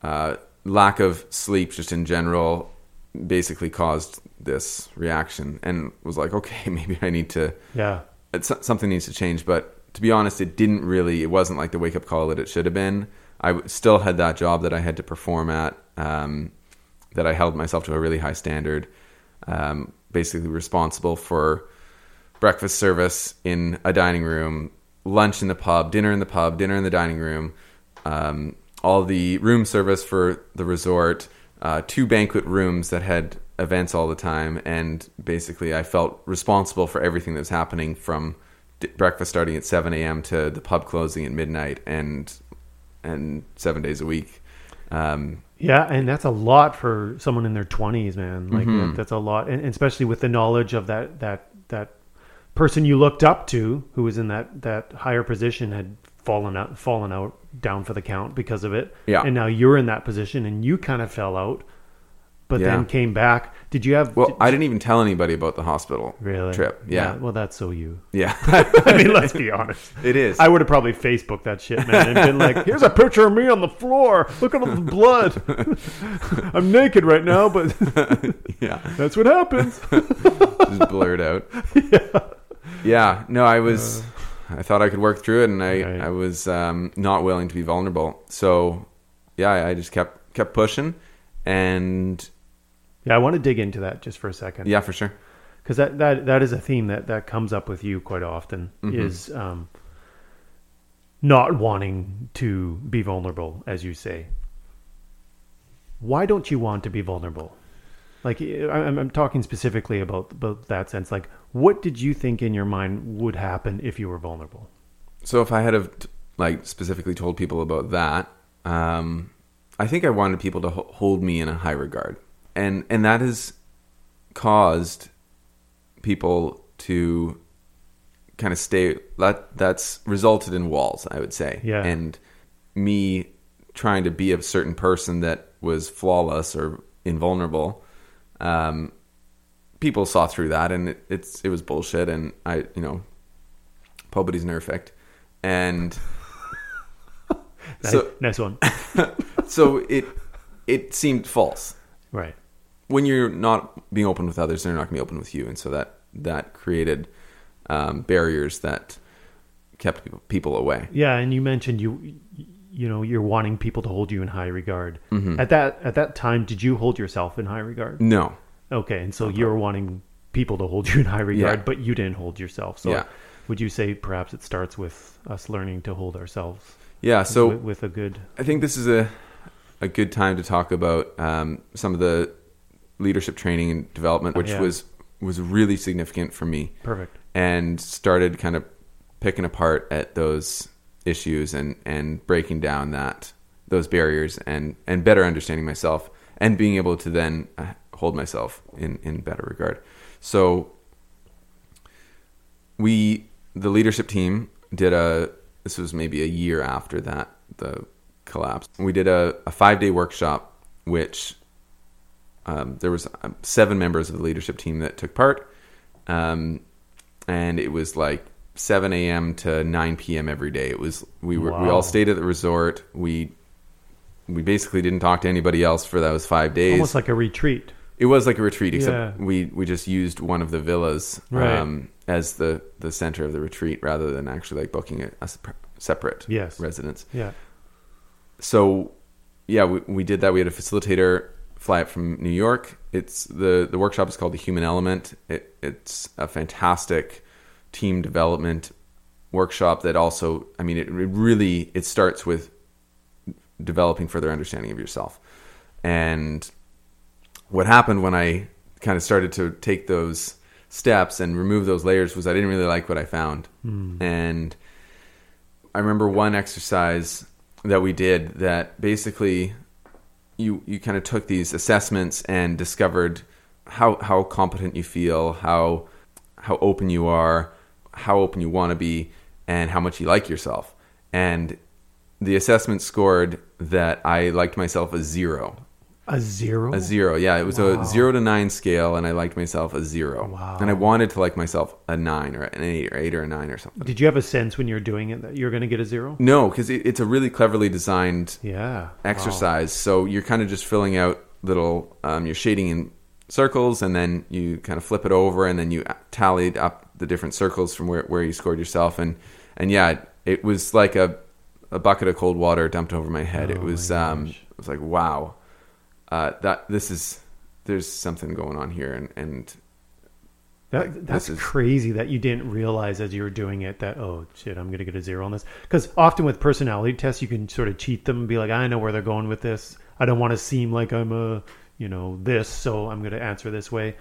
uh, lack of sleep just in general basically caused this reaction and was like okay maybe i need to Yeah. something needs to change but to be honest it didn't really it wasn't like the wake up call that it should have been. I still had that job that i had to perform at um, that i held myself to a really high standard um, basically responsible for breakfast service in a dining room lunch in the pub dinner in the pub dinner in the dining room um, all the room service for the resort uh, two banquet rooms that had events all the time and basically i felt responsible for everything that was happening from breakfast starting at 7 a.m to the pub closing at midnight and and seven days a week um, Yeah, and that's a lot for someone in their twenties, man. Like Mm-hmm. that, that's a lot, and especially with the knowledge of that that that person you looked up to, who was in that that higher position, had fallen out, fallen out, down for the count because of it. Yeah. and now you're in that position, and you kind of fell out, but Yeah. then came back. Did you have? well did- i didn't even tell anybody about the hospital really trip yeah Well, that's so you. yeah, I mean, let's be honest. it is I would have probably Facebooked that shit, man, and been like, "Here's a picture of me on the floor. Look at all the blood. I'm naked right now, but yeah that's what happens." just blurred out. Yeah. Yeah. No, I was. I thought I could work through it, and I Right. I was um, not willing to be vulnerable. So, yeah, I I just kept kept pushing, and Yeah, I want to dig into that just for a second. yeah, for sure. because that, that that is a theme that that comes up with you quite often. Is um, not wanting to be vulnerable, as you say. Why don't you want to be vulnerable? Like I- I'm, I'm talking specifically about about that sense. Like, what did you think in your mind would happen if you were vulnerable? So if I had have like specifically told people about that, um, I think I wanted people to ho- hold me in a high regard, and and that has caused people to kind of stay. That that's resulted in walls, I would say. Yeah. and me trying to be a certain person that was flawless or invulnerable. Um, people saw through that, and it, it's it was bullshit. And I, you know, nobody's perfect, and Nice, so nice one. so it it seemed false right. When you're not being open with others. They're not going to be open with you, and so that that created um, barriers that kept people, people away. Yeah, and you mentioned you you know you're wanting people to hold you in high regard. Mm-hmm. At that at that time, did you hold yourself in high regard? No, Okay, and so you were wanting people to hold you in high regard, Yeah. but you didn't hold yourself. So Yeah. would you say perhaps it starts with us learning to hold ourselves yeah. So with, with a good I think this is a a good time to talk about um, some of the leadership training and development, which Yeah. was was really significant for me Perfect. and started kind of picking apart at those issues and and breaking down that those barriers and and better understanding myself and being able to then uh, hold myself in in better regard so we the leadership team did a this was maybe a year after that the collapse we did a, a five day workshop which um, there was um, seven members of the leadership team that took part um, and it was like 7 a.m. to 9 p.m. every day. It was we were we all stayed at the resort. We we basically didn't talk to anybody else for those five days. Almost like a retreat. it was like a retreat, except Yeah. we we just used one of the villas Right. um, as the the center of the retreat rather than actually like booking a, a separate Yes. residence. Yeah. So yeah, we, we did that. We had a facilitator fly up from New York. It's the the workshop is called the Human Element. It, it's a fantastic team development workshop that also, I mean, it, it really it starts with developing further understanding of yourself. And what happened when I kind of started to take those steps and remove those layers was I didn't really like what I found. Hmm. And I remember one exercise that we did that basically you you kind of took these assessments and discovered how how competent you feel, how how open you are, how open you want to be, and how much you like yourself. And the assessment scored that I liked myself a zero. A zero. A zero, yeah. It was Wow. a zero to nine scale, and I liked myself a zero. Wow. And I wanted to like myself a nine or an eight or eight or a nine or something. Did you have a sense when you were doing it that you're going to get a zero? No, because it, it's a really cleverly designed Yeah. exercise. So you're kind of just filling out little, um, you're shading in circles, and then you kind of flip it over, and then you tallied up the different circles from where, where you scored yourself. And, and yeah, it, it was like a, a bucket of cold water dumped over my head. Oh it was, my um, it was like, wow, uh, that this is, there's something going on here. And, and That, that's is- crazy that you didn't realize as you were doing it that oh shit I'm gonna get a zero on this because often with personality tests you can sort of cheat them and be like I know where they're going with this I don't want to seem like I'm a you know this so I'm gonna answer this way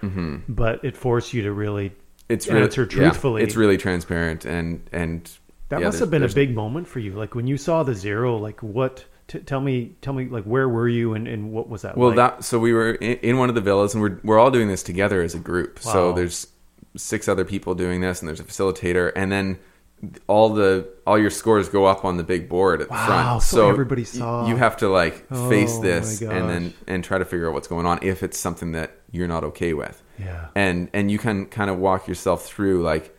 but it forced you to really it's Answer yeah, truthfully. it's really transparent and, and that yeah, must have been a big moment for you like when you saw the zero like what t- tell me tell me like where were you and, and what was that Well, like? that so we were in, in one of the villas, and we're we're all doing this together as a group. So there's six other people doing this, and there's a facilitator, and then all the all your scores go up on the big board at the front. so everybody y- saw. You have to like oh face Oh, this, and then and try to figure out what's going on if it's something that you're not okay with. yeah and and you can kind of walk yourself through like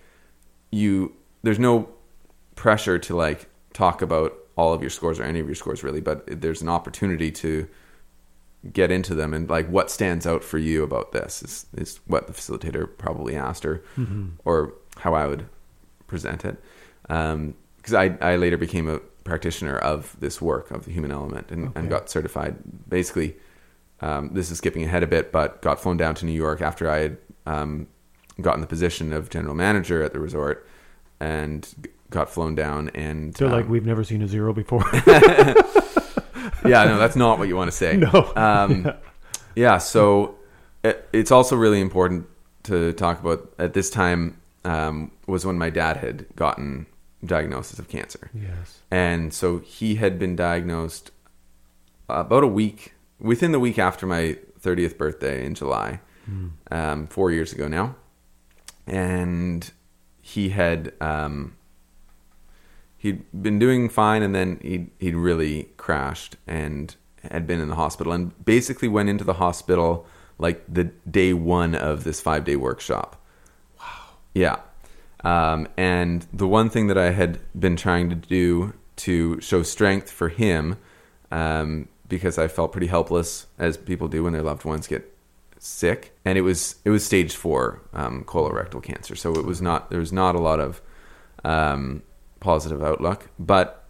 you there's no pressure to like talk about all of your scores or any of your scores really but there's an opportunity to get into them. And like what stands out for you about this is, is what the facilitator probably asked her or how i would present it. Because I, I later became a practitioner of this work of the human element and, and got certified. Basically um, this is skipping ahead a bit, but got flown down to New York after I had um, gotten the position of general manager at the resort, and got flown down. And so like um, we've never seen a zero before yeah, no, that's not what you want to say. no Um, yeah, so it, it's also really important to talk about. At this time, um, was when my dad had gotten diagnosis of cancer. yes And so he had been diagnosed about a week, within the week after my 30th birthday in July, um, four years ago now. And he had, um, he'd been doing fine and then he'd, he'd really crashed and had been in the hospital and basically went into the hospital like the day one of this five day workshop. Wow. Yeah. Um, and the one thing that I had been trying to do to show strength for him, um, because I felt pretty helpless, as people do when their loved ones get sick, and it was it was stage four um, colorectal cancer, so it was not there was not a lot of um, positive outlook, but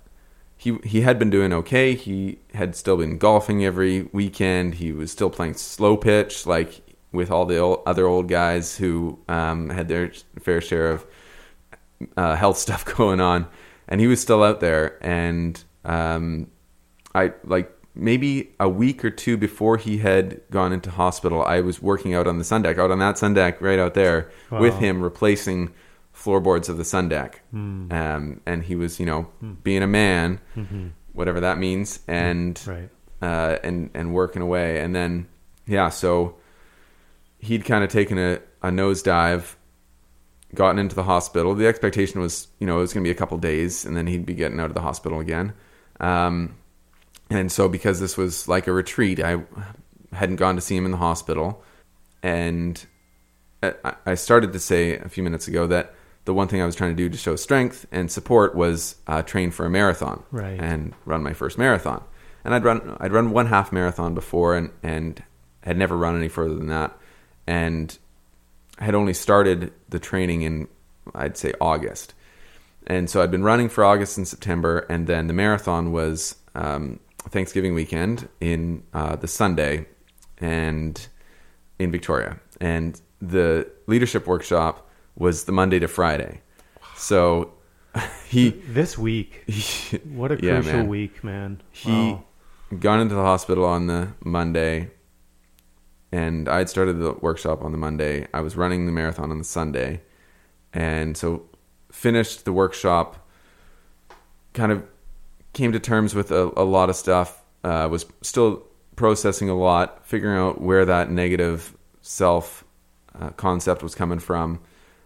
he he had been doing okay. He had still been golfing every weekend. He was still playing slow pitch, like with all the old, other old guys who um, had their fair share of uh, health stuff going on, and he was still out there. And um, I like maybe a week or two before he had gone into hospital, I was working out on the sun deck, out on that sun deck right out there with him, replacing floorboards of the sun deck. Um, and he was, you know, being a man, whatever that means, and Right. uh, and and working away. And then yeah, so he'd kind of taken a, a nosedive, gotten into the hospital. The expectation was, you know, it was going to be a couple days, and then he'd be getting out of the hospital again. Um, and so because this was like a retreat, I hadn't gone to see him in the hospital, and I- I started to say a few minutes ago that the one thing I was trying to do to show strength and support was uh, train for a marathon Right. and run my first marathon. And I'd run I'd run one half marathon before and and had never run any further than that, and had only started the training in I'd say August. And so I'd been running for August and September, and then the marathon was um, Thanksgiving weekend in uh, the Sunday, and in Victoria, and the leadership workshop was the Monday to Friday. So he, This week, he what a Yeah, crucial man. week, man. he Wow. gone into the hospital on the Monday, and I had started the workshop on the Monday. I was running the marathon on the Sunday, and so finished the workshop. Kind of came to terms with a, a lot of stuff. Uh, was still processing a lot, figuring out where that negative self uh, concept was coming from.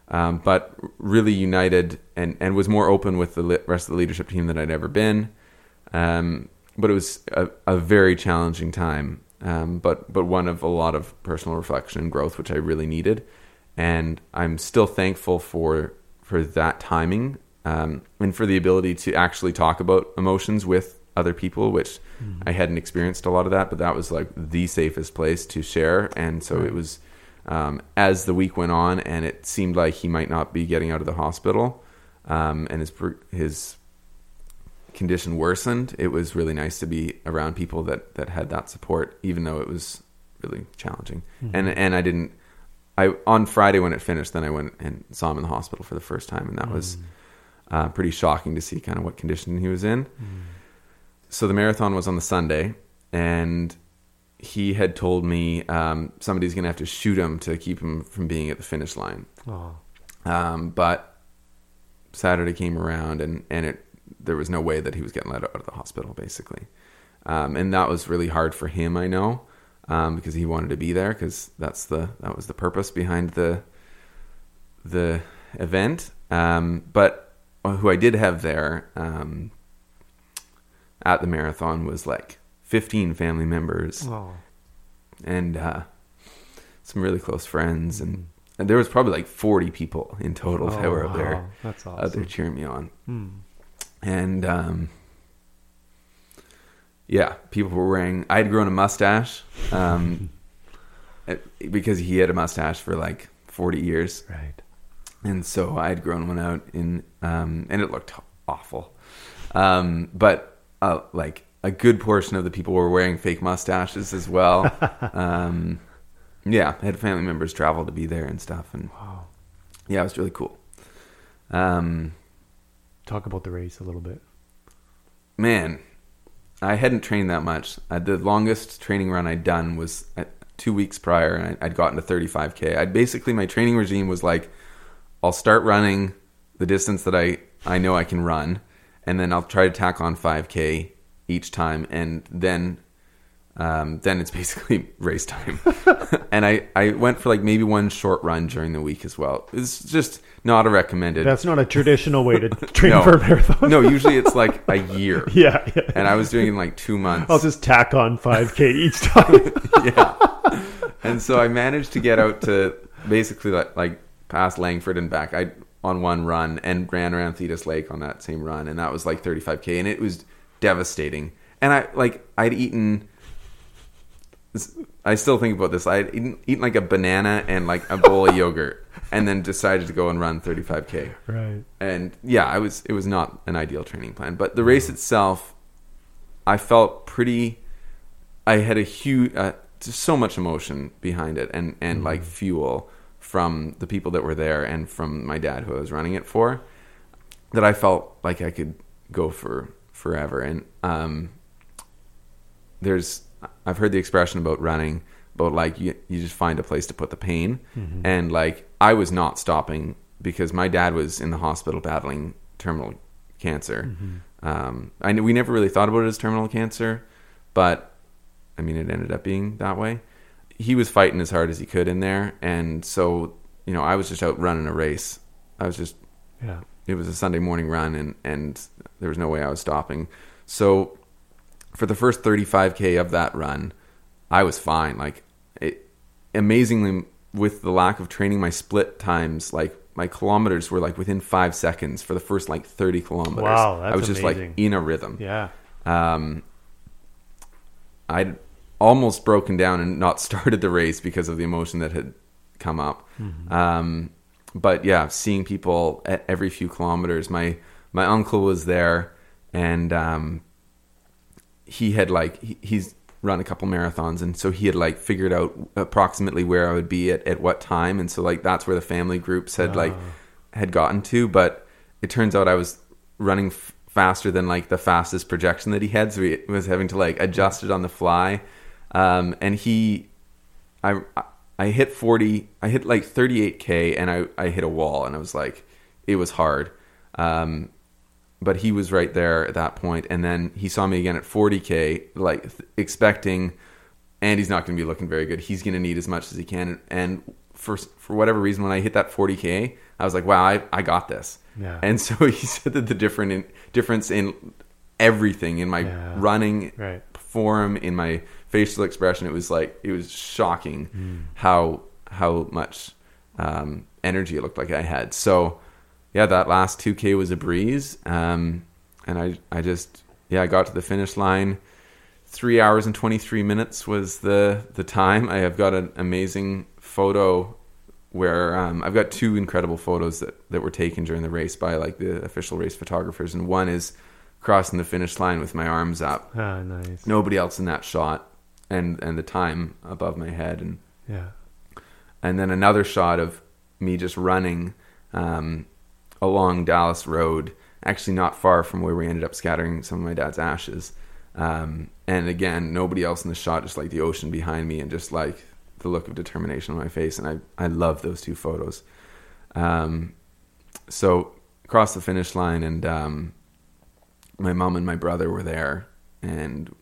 Um, but really united and, and was more open with the rest of the leadership team than I'd ever been. Um, but it was a, a very challenging time, um, but but one of a lot of personal reflection and growth, which I really needed. And I'm still thankful for for that timing um, and for the ability to actually talk about emotions with other people, which I hadn't experienced a lot of that. But that was like the safest place to share, and so it was. Um, as the week went on, and it seemed like he might not be getting out of the hospital, um, and his his condition worsened, it was really nice to be around people that that had that support, even though it was really challenging. And and I didn't. I on Friday when it finished, then I went and saw him in the hospital for the first time, and that was uh, pretty shocking to see kind of what condition he was in. So the marathon was on the Sunday, and he had told me um, somebody's going to have to shoot him to keep him from being at the finish line. Oh, Um, but Saturday came around, and and it there was no way that he was getting let out of the hospital, basically. Um, and that was really hard for him, I know, um, because he wanted to be there, because that's the that was the purpose behind the the event. Um, but who I did have there um, at the marathon was like 15 family members oh, and uh, some really close friends, and, and there was probably like forty people in total that Oh, were up there, wow. That's there awesome. cheering me on, Hmm. and um, yeah, people were wearing. I had grown a mustache, um, because he had a mustache for like forty years, Right. and so I had grown one out in, um, and it looked awful. Um, but uh, like a good portion of the people were wearing fake mustaches as well. um, yeah, I had family members travel to be there and stuff, and Wow. yeah, it was really cool. Um, Talk about the race a little bit. man, I hadn't trained that much. Uh, the longest training run I'd done was uh, two weeks prior, and I, I'd gotten to 35k. I'd basically my training regime was like, I'll start running the distance that I I know I can run, and then I'll try to tack on 5k each time, and then. Um, then it's basically race time, and I, I went for like maybe one short run during the week as well. It's just not a recommended. That's not a traditional way to train No. for a marathon. no, usually it's like a year, yeah, yeah. and I was doing it like two months. I'll just tack on 5K each time. yeah. And so I managed to get out to basically like, like past Langford and back. I on one run and ran around Thetis Lake on that same run, and that was like 35k, and it was devastating. And I like I'd eaten. I still think about this. I'd eaten, eaten like a banana and like a bowl of yogurt, and then decided to go and run 35k right. and yeah, I was it was not an ideal training plan, but the race itself, I felt pretty. I had a huge, uh, just so much emotion behind it, and and like fuel from the people that were there, and from my dad who I was running it for, that I felt like I could go for forever, and um, there's I've heard the expression about running, but like you you just find a place to put the pain, and like I was not stopping because my dad was in the hospital battling terminal cancer. Um, I we never really thought about it as terminal cancer, but I mean it ended up being that way. He was fighting as hard as he could in there, and so you know I was just out running a race. I was just Yeah. It was a Sunday morning run and and there was no way I was stopping. So for the first 35k of that run, I was fine. Like it, amazingly with the lack of training my split times like my kilometers were like within 5 seconds for the first like 30 kilometers. Wow, that's I was just amazing. like in a rhythm. Yeah. Um I'd almost broken down and not started the race because of the emotion that had come up. Um, but yeah, seeing people at every few kilometers. My my uncle was there, and um, he had like he, he's run a couple marathons, and so he had like figured out approximately where I would be at at what time, and so like that's where the family groups had like had gotten to. But it turns out I was running f- faster than like the fastest projection that he had, so he was having to like adjust it on the fly. Um, and he, I, I hit 40, I hit like 38k and I, I hit a wall and I was like, it was hard. Um, but he was right there at that point. And then he saw me again at 40k, like th- expecting, and he's not going to be looking very good. He's going to need as much as he can. And for, for whatever reason, when I hit that 40k, I was like, wow, I, I got this. Yeah. And so he said that the different in, difference in everything in my Yeah. running Right. form, in my facial expression, it was like it was shocking how how much um, energy it looked like I had. So yeah, that last two k was a breeze, um, and I I just yeah I got to the finish line. Three hours and twenty three minutes was the the time. I have got an amazing photo where um, I've got two incredible photos that, that were taken during the race by like the official race photographers, and one is crossing the finish line with my arms up. Ah, nice. Nobody else in that shot, and and the time above my head, and Yeah. and then another shot of me just running um, along Dallas Road, actually not far from where we ended up scattering some of my dad's ashes. Um, and again, nobody else in the shot, just like the ocean behind me, and just like the look of determination on my face. And I I love those two photos. Um, so across the finish line, and um, my mom and my brother were there, and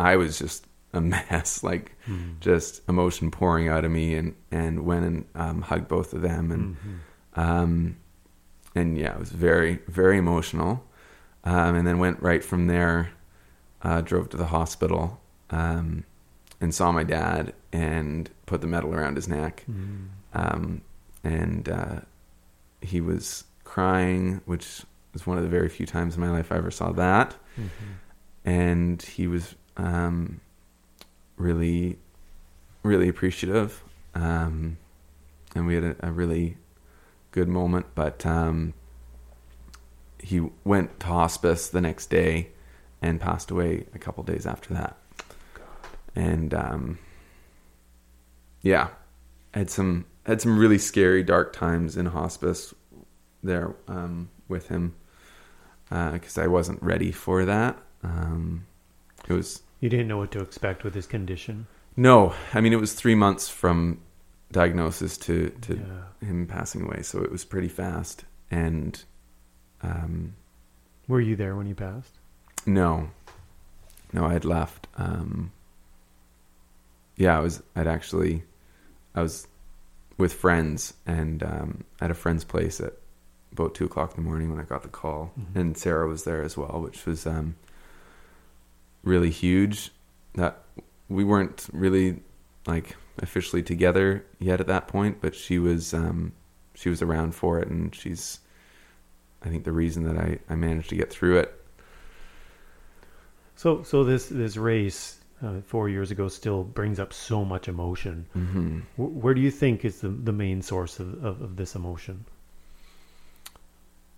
I was just a mess, like just emotion pouring out of me, and and went and um, hugged both of them, and um, and yeah, it was very very emotional, um, and then went right from there, uh, drove to the hospital, um, and saw my dad, and put the medal around his neck, um, and uh, he was crying, which was one of the very few times in my life I ever saw that. And he was um, really, really appreciative. Um, and we had a, a really good moment, but um, he went to hospice the next day and passed away a couple days after that. And um, yeah, had some had some really scary, dark times in hospice there um, with him because I wasn't ready for that. Um, it was You didn't know what to expect with his condition. no, I mean it was three months from diagnosis to to Yeah. him passing away, so it was pretty fast. And um, Were you there when he passed? no, no, I had left. Um, yeah, I was. I'd actually, I was with friends and um, at a friend's place at about two o'clock in the morning when I got the call, and Sarah was there as well, which was um, really huge. That we weren't really like officially together yet at that point, but she was um, she was around for it, and she's I think the reason that I, I managed to get through it. So, so this this race uh, four years ago still brings up so much emotion. hmm Wh- where do you think is the, the main source of, of, of this emotion?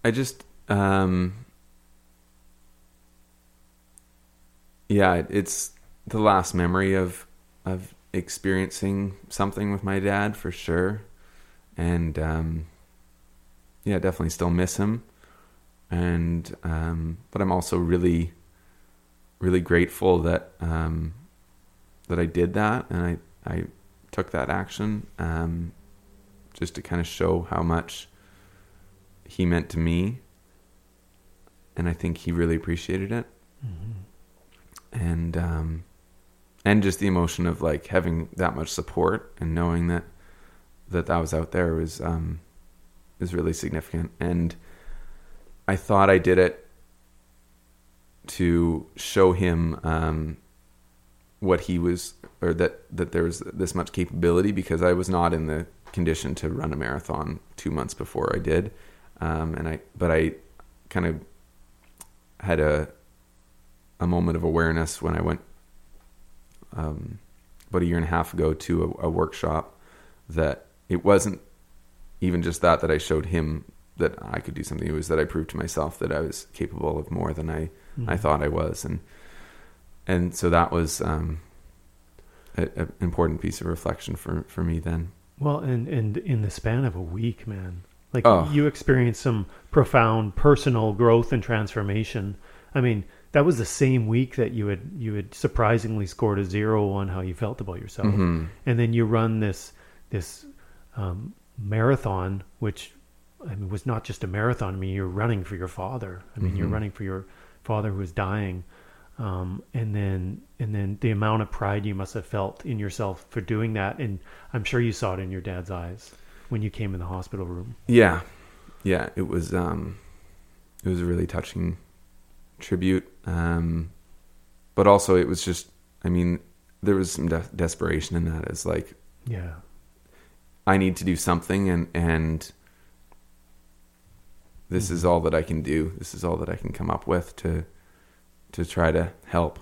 I just um yeah, it's the last memory of of experiencing something with my dad for sure. And um yeah, definitely still miss him. And um but I'm also really really grateful that um that I did that and I I took that action um, just to kind of show how much he meant to me, and I think he really appreciated it, Mm-hmm. And um, and just the emotion of like having that much support and knowing that that that was out there was um, is really significant, and I thought I did it to show him um, what he was or that that there was this much capability because I was not in the condition to run a marathon two months before I did, um, and I but I kind of had a a moment of awareness when I went um, about a year and a half ago to a, a workshop that it wasn't even just that that I showed him that I could do something. It was that I proved to myself that I was capable of more than I I thought I was, and and so that was um, an important piece of reflection for for me then. Well, and and in the span of a week, man, like Oh. you experienced some profound personal growth and transformation. I mean, that was the same week that you had you had surprisingly scored a zero on how you felt about yourself, Mhm. and then you run this this um, marathon, which I mean was not just a marathon. I mean, you're running for your father. I mean, you're Mhm. running for your father who is dying. Um, and then and then the amount of pride you must have felt in yourself for doing that and i'm sure you saw it in your dad's eyes when you came in the hospital room Yeah, yeah. It was um, it was a really touching tribute, um, but also it was just. I mean, there was some de- desperation in that. It's like yeah I need to do something, and and this is all that I can do. This is all that I can come up with to to try to help.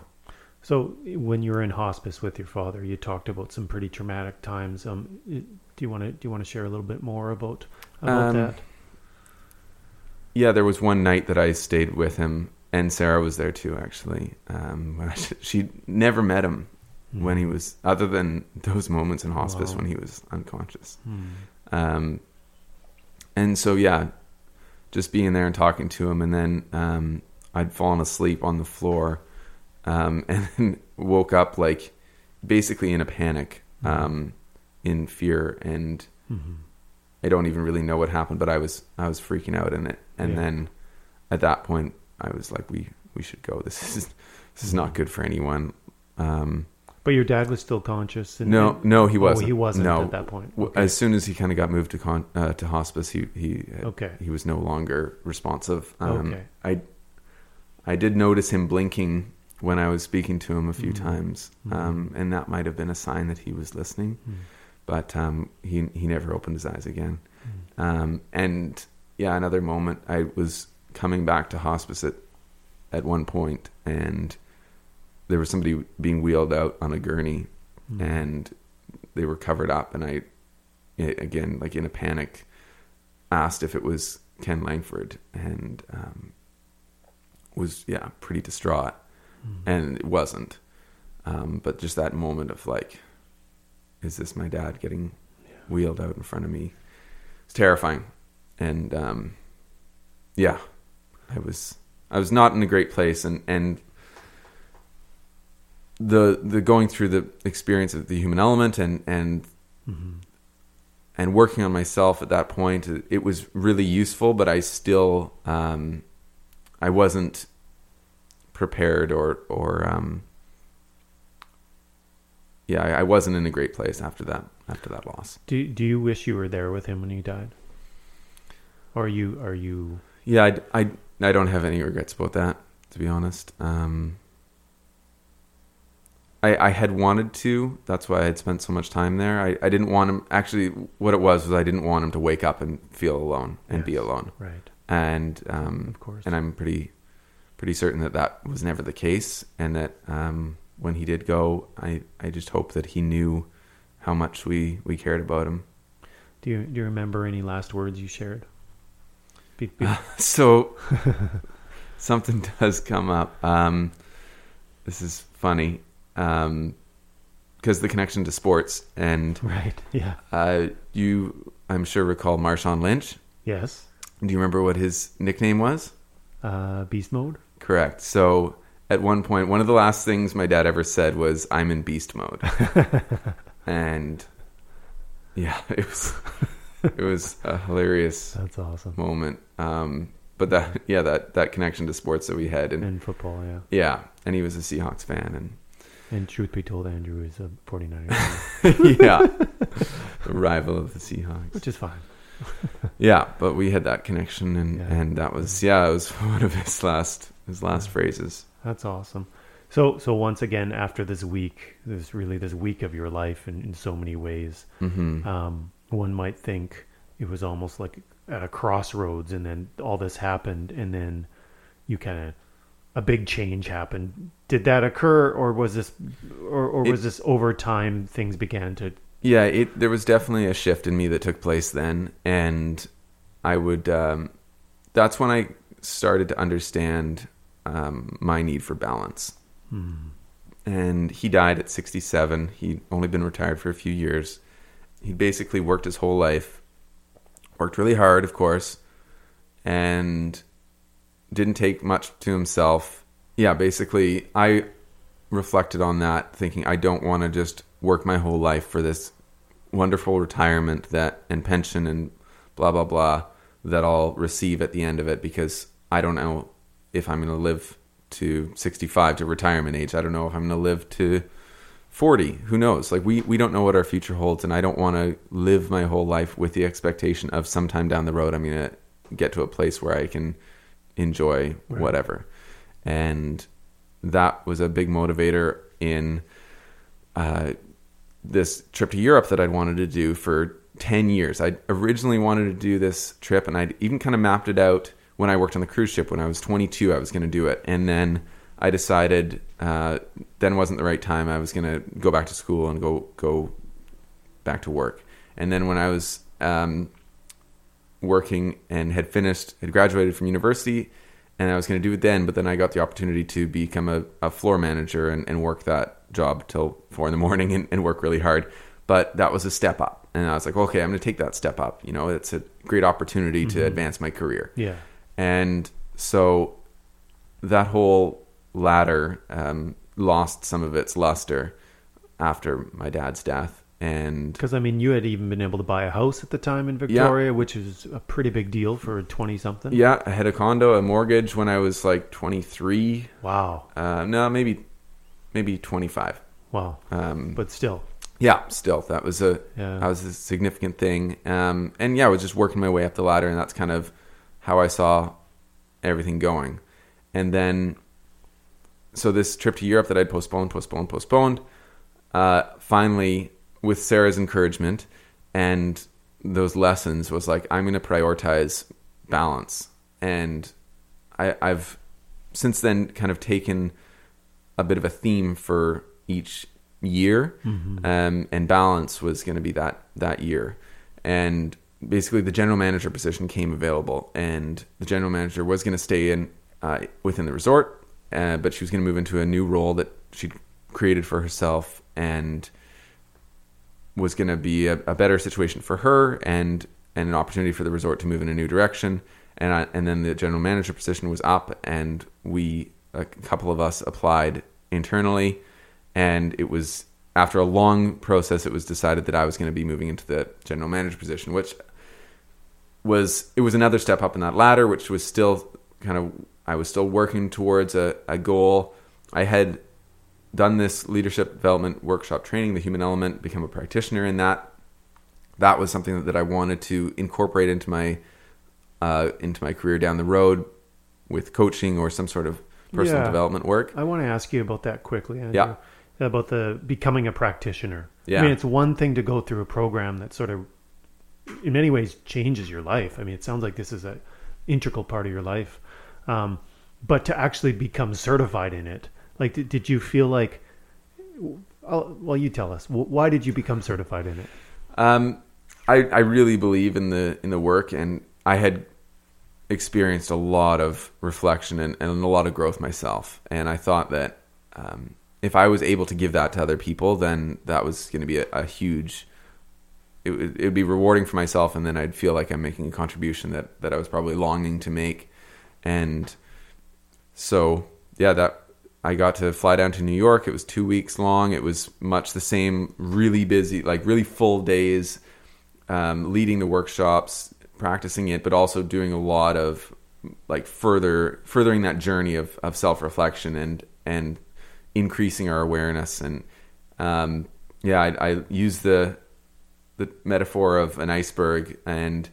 so when you were in hospice with your father you talked about some pretty traumatic times um do you want to do you want to share a little bit more about about Um, that Yeah, there was one night that I stayed with him, and Sarah was there too. Actually, um, she never met him when he was, other than those moments in hospice Wow. when he was unconscious. Hmm. Um, and so yeah, just being there and talking to him, and then um, I'd fallen asleep on the floor, um, and then woke up like basically in a panic, um, in fear, and Mhm. I don't even really know what happened, but I was I was freaking out in it, and Yeah. then at that point I was like, we we should go. This is this is not good for anyone. Um, but your dad was still conscious and, no, no, he oh, wasn't. he wasn't No, at that point okay. As soon as he kind of got moved to con- uh, to hospice, he he okay he was no longer responsive. Um, Okay. I I did notice him blinking when I was speaking to him a few Mhm. times, Mhm. um, and that might have been a sign that he was listening. Hmm. But um, he he never opened his eyes again. Hmm. Um, and yeah, another moment, I was coming back to hospice at at one point, and there was somebody being wheeled out on a gurney, Hmm. and they were covered up, and I, again, like in a panic, asked if it was Ken Langford, and um, was yeah pretty distraught, Hmm. and it wasn't. Um, but just that moment of like, is this my dad getting wheeled out in front of me? It's terrifying, and um, yeah, I was I was not in a great place, and and the the going through the experience of the human element and and Mhm. and working on myself at that point, it, it was really useful, but I still um, I wasn't prepared or or um, yeah, I, I wasn't in a great place after that after that loss. do do you wish you were there with him when he died or are you are you Yeah, I, I, I don't have any regrets about that, to be honest. Um, I, I had wanted to. That's why I had spent so much time there. I, I didn't want him. Actually, what it was was I didn't want him to wake up and feel alone and be alone. right And um, of course and I'm pretty pretty certain that that was never the case, and that um, when he did go, I, I just hope that he knew how much we, we cared about him. do you do you remember any last words you shared be, be, so something does come up. Um, this is funny because the connection to sports, and right yeah uh, you, I'm sure, recall Marshawn Lynch. yes Do you remember what his nickname was? uh beast mode Correct. So at one point, one of the last things my dad ever said was, "I'm in beast mode," and yeah, it was it was a hilarious That's awesome. moment. Um, but that yeah, that that connection to sports that we had, and And football, yeah. yeah, and he was a Seahawks fan, and And truth be told, Andrew is a 49er, yeah, a rival of the Seahawks. which is fine. Yeah, but we had that connection, and Yeah. and that was yeah, it was one of his last his last phrases. That's awesome. So, so once again, after this week, this really this week of your life in, in so many ways, hmm um, one might think it was almost like at a crossroads, and then all this happened, and then you kind of a big change happened. Did that occur, or was this, or, or was It- this over time things began to? Yeah, it there was definitely a shift in me that took place then, and I would. Um, that's when I started to understand um, my need for balance. Hmm. And he died at 67. He'd only been retired for a few years. He basically worked his whole life, worked really hard, of course, and didn't take much to himself. Yeah, basically, I reflected on that, thinking I don't want to just work my whole life for this wonderful retirement that and pension and blah blah blah that I'll receive at the end of it because I don't know if I'm going to live to 65 to retirement age. I don't know if I'm going to live to 40. Who knows? Like we we don't know what our future holds and I don't want to live my whole life with the expectation of sometime down the road I'm going to get to a place where I can enjoy Right. whatever. And that was a big motivator in uh, this trip to Europe that I'd wanted to do for 10 years. I originally wanted to do this trip and I'd even kind of mapped it out when I worked on the cruise ship when I was 22 I was going to do it and then I decided uh, then wasn't the right time. I was going to go back to school and go go back to work. And then when I was um, working and had finished had graduated from university and I was going to do it then but then I got the opportunity to become a, a floor manager and, and work that job till four in the morning and, and work really hard. But that was a step up. And I was like okay I'm going to take that step up. You know it's a great opportunity to advance my career. Yeah, and so that whole ladder um, lost some of its luster after my dad's death. And because I mean, you had even been able to buy a house at the time in Victoria, which is a pretty big deal for a twenty something. yeah i had a condo a mortgage when i was like 23 Wow, uh, no maybe maybe 25 wow. um, But still, yeah still that was a Yeah. that was a significant thing. Um, and yeah i was just working my way up the ladder and that's kind of how i saw everything going. And then so this trip to europe that i'd postponed postponed postponed uh, finally with sarah's encouragement and those lessons was like i'm going to prioritize balance. And I, i've since then kind of taken a bit of a theme for each year um, and balance was going to be that that year. And basically the general manager position came available and the general manager was going to stay in uh, within the resort uh, but she was going to move into a new role that she'd created for herself and was going to be a, a better situation for her and and an opportunity for the resort to move in a new direction. And I, and then the general manager position was up and we a couple of us applied internally. And it was after a long process it was decided that I was going to be moving into the general manager position which was it was another step up in that ladder which was still kind of I was still working towards a, a goal I had done this leadership development workshop training the human element become a practitioner in that that was something that I wanted to incorporate into my uh, into my career down the road with coaching or some sort of personal Yeah. development work I want to ask you about that quickly. Andrew. Yeah. About the becoming a practitioner. Yeah. I mean, it's one thing to go through a program that sort of, in many ways, changes your life. I mean, it sounds like this is a integral part of your life. Um, but to actually become certified in it, like, did, did you feel like? Well, you tell us. Why did you become certified in it? Um, I I really believe in the in the work, and I had experienced a lot of reflection and, and a lot of growth myself, and I thought that um, if I was able to give that to other people, then that was going to be a, a huge. It it would be rewarding for myself, and then I'd feel like I'm making a contribution that that I was probably longing to make, and so yeah, that I got to fly down to New York. It was two weeks long. It was much the same, really busy, like really full days, um, leading the workshops, practicing it, but also doing a lot of like further furthering that journey of, of self reflection and and increasing our awareness and um, yeah, I, I use the the metaphor of an iceberg and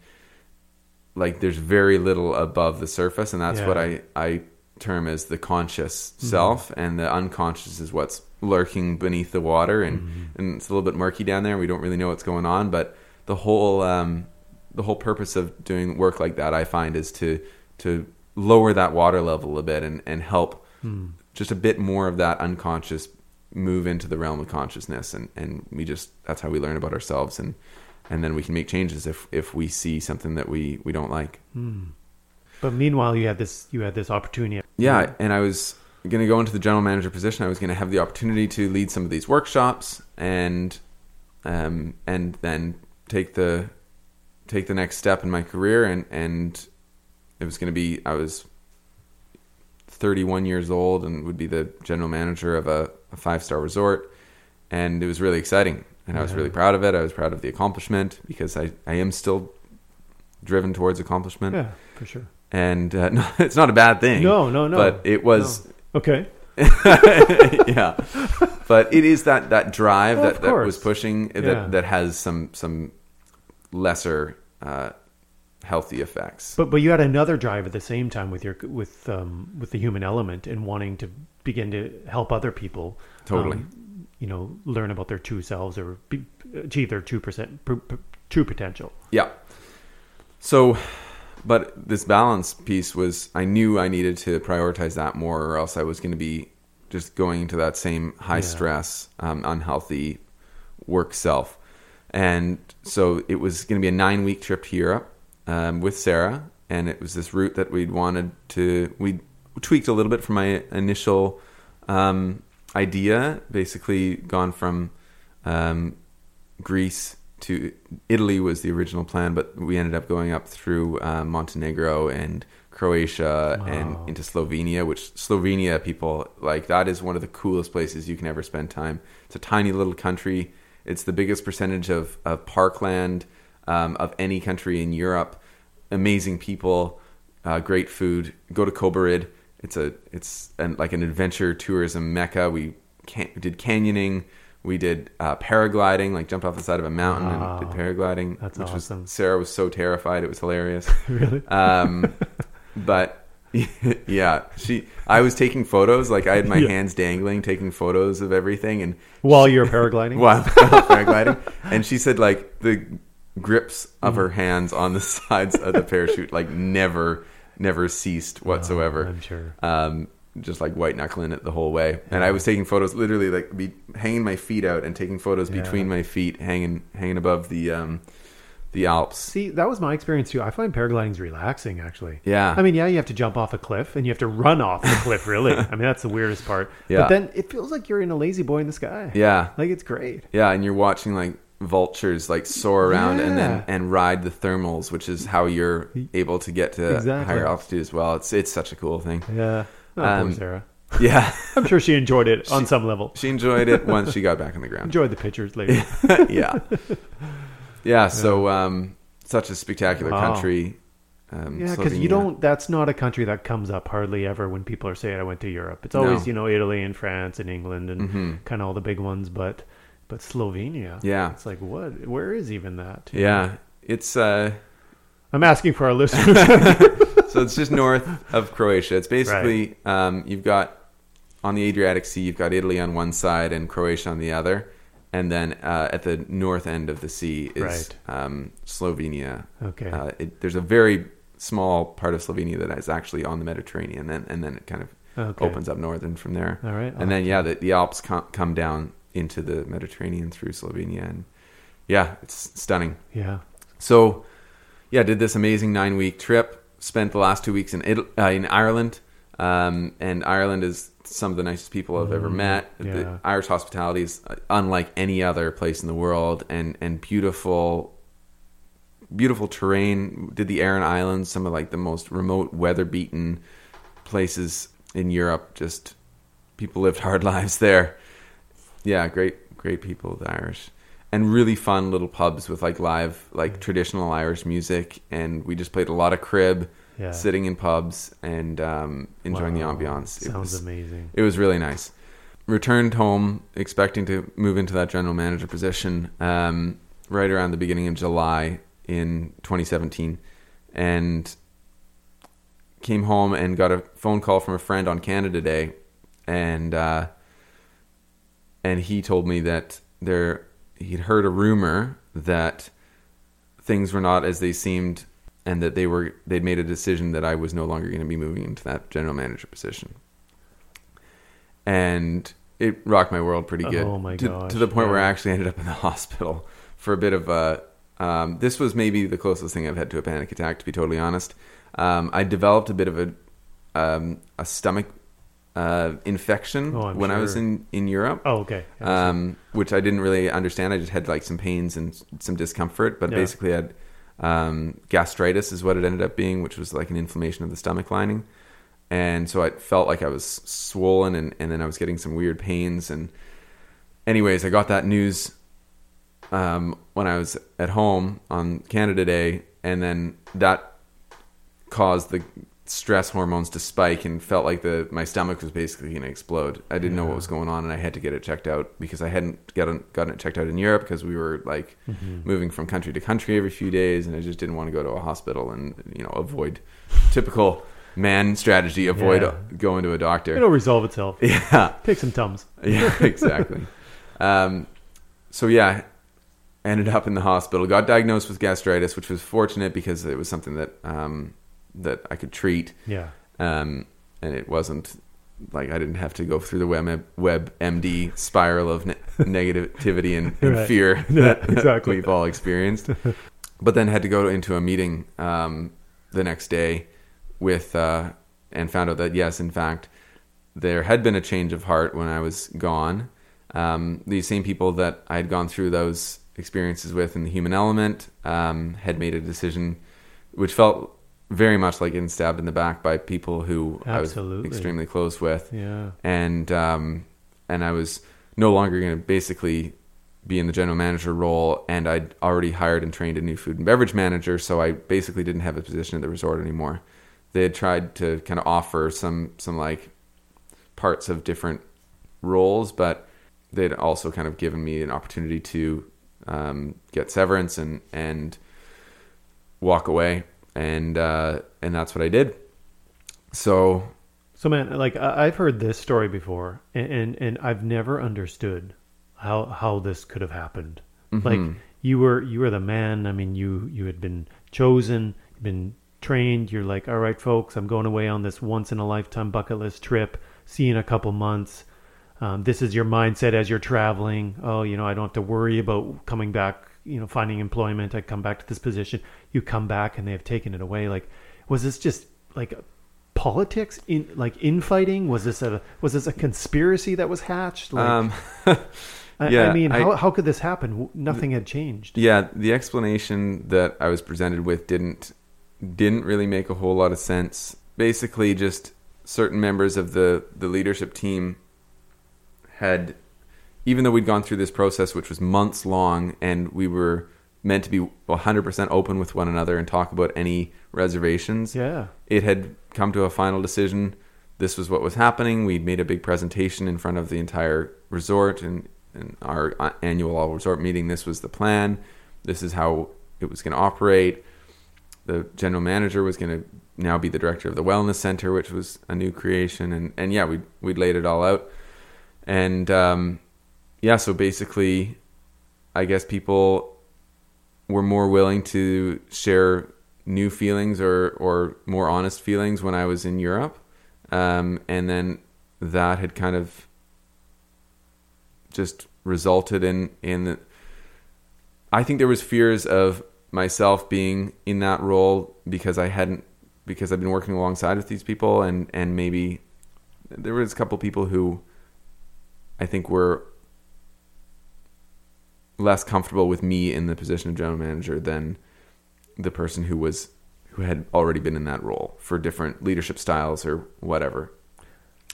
like there's very little above the surface and that's Yeah. what I I term as the conscious Mm-hmm. self and the unconscious is what's lurking beneath the water and Mm-hmm. and it's a little bit murky down there we don't really know what's going on but the whole um the whole purpose of doing work like that I find is to to lower that water level a bit and and help Hmm. just a bit more of that unconscious move into the realm of consciousness and and we just that's how we learn about ourselves and and then we can make changes if if we see something that we we don't like. But meanwhile, you had this you had this opportunity. yeah and i was going to go into the general manager position. I was going to have the opportunity to lead some of these workshops and um and then take the take the next step in my career and and it was going to be i was 31 years old and would be the general manager of a, a five star resort. And it was really exciting and i was really proud of it i was proud of the accomplishment because i i am still driven towards accomplishment Yeah, for sure. and uh, no, it's not a bad thing No, no, no. but it was Okay. yeah but it is that that drive Well, that, that was pushing Yeah. that that has some some lesser uh healthy effects But but you had another drive at the same time with your with um, with the human element and wanting to begin to help other people. Totally. um, you know, learn about their true selves or be, achieve their two percent true potential. yeah so but this balance piece was i knew i needed to prioritize that more or else i was going to be just going into that same high Yeah. stress um, unhealthy work self and so it was going to be a nine week trip to europe um, with sarah and it was this route that we'd wanted to we tweaked a little bit from my initial um, idea basically gone from um, greece to italy was the original plan but we ended up going up through uh, montenegro and croatia and into slovenia which slovenia people like that is one of the coolest places you can ever spend time. It's a tiny little country. It's the biggest percentage of, of parkland um, of any country in europe. Amazing people uh, great food. Go to kobarid it's a it's an, like an adventure tourism mecca we can, did canyoning we did uh, paragliding like jumped off the side of a mountain and did paragliding That's which awesome. was sarah was so terrified it was hilarious really? um, but yeah, she. I was taking photos, like I had my Yeah. hands dangling, taking photos of everything, and While you're paragliding? while paragliding, and she said like the grips Mm. of her hands on the sides of the parachute like never, never ceased whatsoever. Oh, I'm sure. Um, just like white knuckling it the whole way, and I was taking photos, literally like be hanging my feet out and taking photos Yeah. between my feet, hanging hanging above the um, the Alps. See, that was my experience too. I find paragliding's relaxing, actually. Yeah. I mean, yeah, you have to jump off a cliff and you have to run off the cliff. Really, I mean, that's the weirdest part. Yeah. But then it feels like you're in a La-Z-Boy in the sky. Yeah, Like it's great. Yeah, and you're watching like vultures like soar around and then and ride the thermals, which is how you're able to get to Exactly. higher altitude as well. It's it's such a cool thing. Yeah. Oh, Um, Sarah. Yeah, I'm sure she enjoyed it on some level. she enjoyed it once she got back on the ground. Enjoyed the pictures later. yeah, yeah. So um, such a spectacular Wow. country. Um, Yeah, because you don't. That's not a country that comes up hardly ever when people are saying I went to Europe. It's always No. you know Italy and France and England and Mhm. kind of all the big ones. But but Slovenia. Yeah. it's like what? Where is even that? Yeah, it's uh, I'm asking for our listeners. so it's just north of Croatia. It's basically um, you've got on the Adriatic Sea, you've got Italy on one side and Croatia on the other, and then uh, at the north end of the sea is Right. um, Slovenia. okay. Uh, it, there's a very small part of Slovenia that is actually on the Mediterranean, and, and then it kind of okay. opens up northern from there. All right. And then yeah, the, the Alps com- come down into the Mediterranean through Slovenia, and yeah, it's stunning. yeah. So, yeah, did this amazing nine week trip. Spent the last two weeks in Italy, uh, in Ireland, um, and Ireland is some of the nicest people I've ever Mm, met. yeah. The Irish hospitality is uh, unlike any other place in the world, and and beautiful, beautiful terrain. Did the Aran Islands, some of like the most remote, weather beaten places in Europe. Just people lived hard lives there. Yeah, great, great people, the Irish, and really fun little pubs with like live, like traditional Irish music, and we just played a lot of crib, Yeah. sitting in pubs and um, enjoying Wow. the ambiance. It Sounds was, amazing. it was really nice. Returned home expecting to move into that general manager position um, right around the beginning of July in 2017, and came home and got a phone call from a friend on Canada Day, and uh, and he told me that there he'd heard a rumor that things were not as they seemed, and that they were they'd made a decision that I was no longer going to be moving into that general manager position and it rocked my world pretty good. Oh my to, gosh, To the point where I actually ended up in the hospital for a bit of a. Um, this was maybe the closest thing I've had to a panic attack, to be totally honest. Um, I developed a bit of a um, a stomach uh, infection Oh, when I was in in Europe. Oh, okay. Um, which I didn't really understand. I just had like some pains and some discomfort, but Yeah. basically I had um, gastritis is what it ended up being, which was like an inflammation of the stomach lining. And so I felt like I was swollen and, and then I was getting some weird pains. And anyways, I got that news um, when I was at home on Canada Day. And then that caused the stress hormones to spike and felt like the my stomach was basically going to explode. I didn't know what was going on and I had to get it checked out because I hadn't gotten gotten it checked out in Europe because we were like Mhm. moving from country to country every few days and I just didn't want to go to a hospital and you know avoid typical man strategy avoid Yeah. going to a doctor. It'll resolve itself. yeah. Take some tums. Yeah, exactly. um, so yeah, ended up in the hospital. Got diagnosed with gastritis, which was fortunate because it was something that um, that I could treat, Yeah. um, and it wasn't like I didn't have to go through the web WebMD spiral of ne- negativity and, and Right. fear Yeah, that exactly. we've all experienced. but then had to go into a meeting um, the next day with uh, and found out that yes, in fact, there had been a change of heart when I was gone. Um, these same people that I had gone through those experiences with in the human element um, had made a decision which felt very much like getting stabbed in the back by people who I was extremely close with Yeah. and um, and I was no longer going to basically be in the general manager role, and I'd already hired and trained a new food and beverage manager, so I basically didn't have a position at the resort anymore. They had tried to kind of offer some some like parts of different roles, but they'd also kind of given me an opportunity to um, get severance and and walk away, and uh, and that's what I did. So So man, like I've heard this story before, and and, and I've never understood how how this could have happened. Like Mhm. you were you were the man. I mean, you you had been chosen, been trained. You're like, all right, folks, I'm going away on this once in a lifetime bucket list trip. See you in a couple months. Um, this is your mindset as you're traveling. Oh, you know, I don't have to worry about coming back. You know, finding employment. I come back to this position. You come back, and they have taken it away. Like, was this just like politics in like infighting? Was this a was this a conspiracy that was hatched? Like, um, I, yeah, I mean, I- how how could this happen? Nothing had changed. Yeah, the explanation that I was presented with didn't didn't really make a whole lot of sense. Basically, just certain members of the the leadership team had, even though we'd gone through this process, which was months long, and we were meant to be 100% open with one another and talk about any reservations Yeah. it had come to a final decision. This was what was happening. We'd made a big presentation in front of the entire resort and, and our uh, annual all resort meeting. This was the plan. This is how it was going to operate. The general manager was going to now be the director of the wellness center, which was a new creation. And, and yeah, we we'd laid it all out. And um, yeah, so basically, I guess people were more willing to share new feelings or or more honest feelings when I was in Europe, um, and then that had kind of just resulted in in the, I think there was fears of myself being in that role because I hadn't because I've been working alongside with these people and and maybe there was a couple people who I think were less comfortable with me in the position of general manager than the person who was who had already been in that role for different leadership styles or whatever.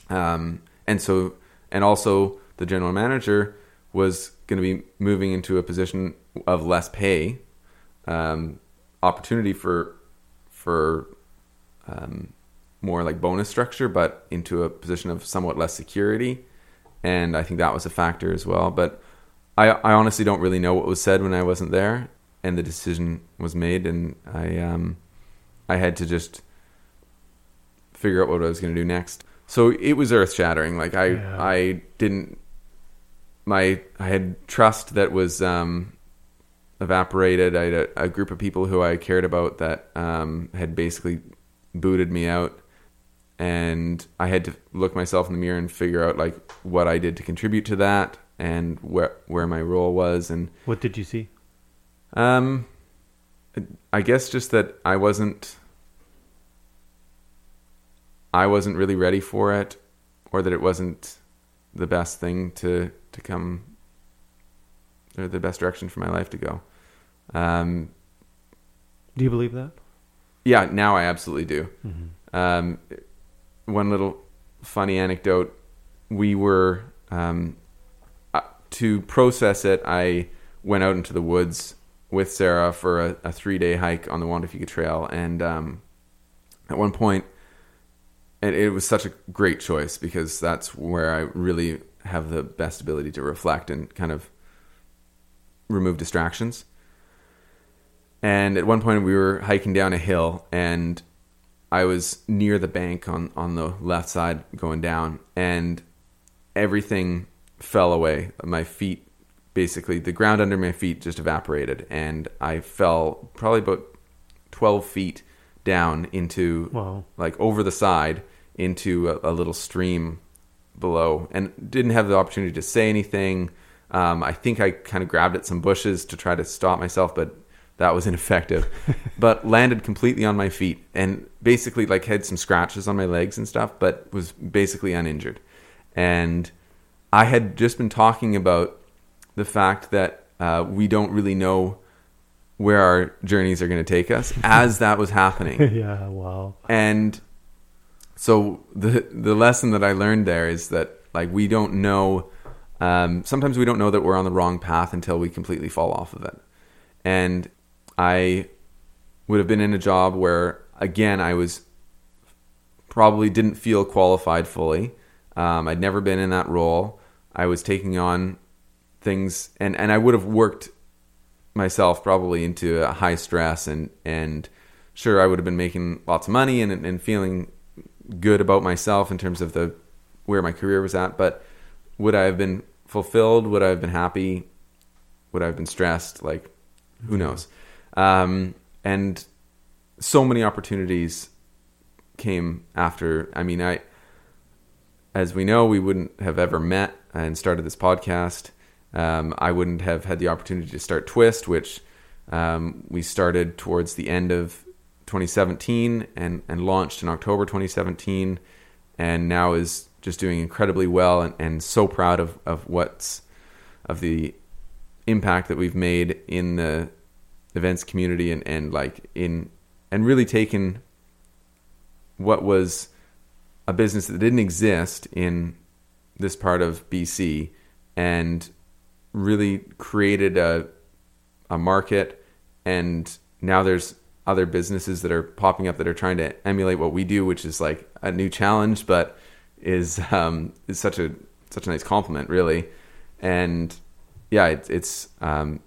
Um, and so and also the general manager was going to be moving into a position of less pay, um, opportunity for for um, more like bonus structure, but into a position of somewhat less security, and I think that was a factor as well. But I, I honestly don't really know what was said when I wasn't there, and the decision was made, and I um, I had to just figure out what I was going to do next. So it was earth shattering. Like I Yeah. I didn't my I had trust that was um, evaporated. I had a, a group of people who I cared about that um, had basically booted me out, and I had to look myself in the mirror and figure out like what I did to contribute to that and where where my role was and What did you see? um, I guess just that I wasn't, I wasn't really ready for it, or that it wasn't the best thing to to come, or the best direction for my life to go. Um, Do you believe that? yeah, now I absolutely do. Mm-hmm. Um, one little funny anecdote: we were um, to process it. I went out into the woods with Sarah for a, a three day hike on the Fuca Trail, and um, at one point, and it was such a great choice because that's where I really have the best ability to reflect and kind of remove distractions. And at one point, we were hiking down a hill, and I was near the bank on, on the left side going down, and everything fell away. My feet, basically, the ground under my feet just evaporated, and I fell probably about 12 feet down into, Wow. like, over the side into a, a little stream below, and didn't have the opportunity to say anything. Um, I think I kind of grabbed at some bushes to try to stop myself, but that was ineffective. but landed completely on my feet and basically like had some scratches on my legs and stuff, but was basically uninjured. And I had just been talking about the fact that uh, we don't really know where our journeys are going to take us as that was happening. yeah. Wow. And so the the lesson that I learned there is that like we don't know um, sometimes we don't know that we're on the wrong path until we completely fall off of it. And I would have been in a job where again I was probably didn't feel qualified fully. Um, I'd never been in that role. I was taking on things and, and I would have worked myself probably into a high stress and and sure I would have been making lots of money and and feeling good about myself in terms of the where my career was at but would I have been fulfilled? Would I have been happy? Would I have been stressed? Like who knows? Um, and so many opportunities came after. I mean I as we know we wouldn't have ever met and started this podcast. Um, I wouldn't have had the opportunity to start Twist, which um, we started towards the end of 2017 and, and launched in October 2017, and now is just doing incredibly well and, and so proud of, of what's of the impact that we've made in the events community and, and like in and really taken what was a business that didn't exist in this part of BC and really created a a market. And now there's other businesses that are popping up that are trying to emulate what we do which is like a new challenge but is um is such a such a nice compliment really. And yeah it, it's um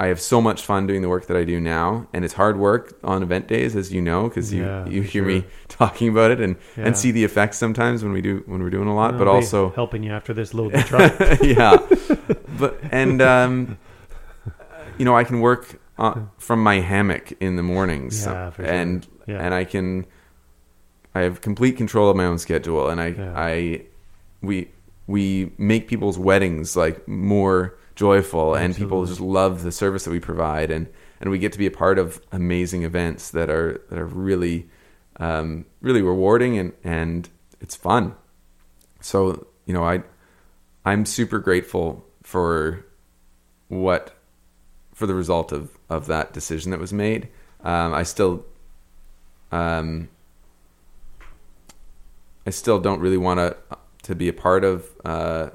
I have so much fun doing the work that I do now, and it's hard work on event days, as you know, because you Yeah, you hear sure. me talking about it and Yeah. and see the effects sometimes when we do when we're doing a lot, I'll but also helping you after this load the truck. yeah but and um you know i can work uh, from my hammock in the mornings Yeah, for sure. and Yeah. and i can i have complete control of my own schedule and i i we we make people's weddings like more joyful and people just love the service that we provide and and we get to be a part of amazing events that are that are really um, really rewarding and and it's fun. So you know i i'm super grateful for what for the result of of that decision that was made. Um, i still um, i still don't really want to to be a part of uh,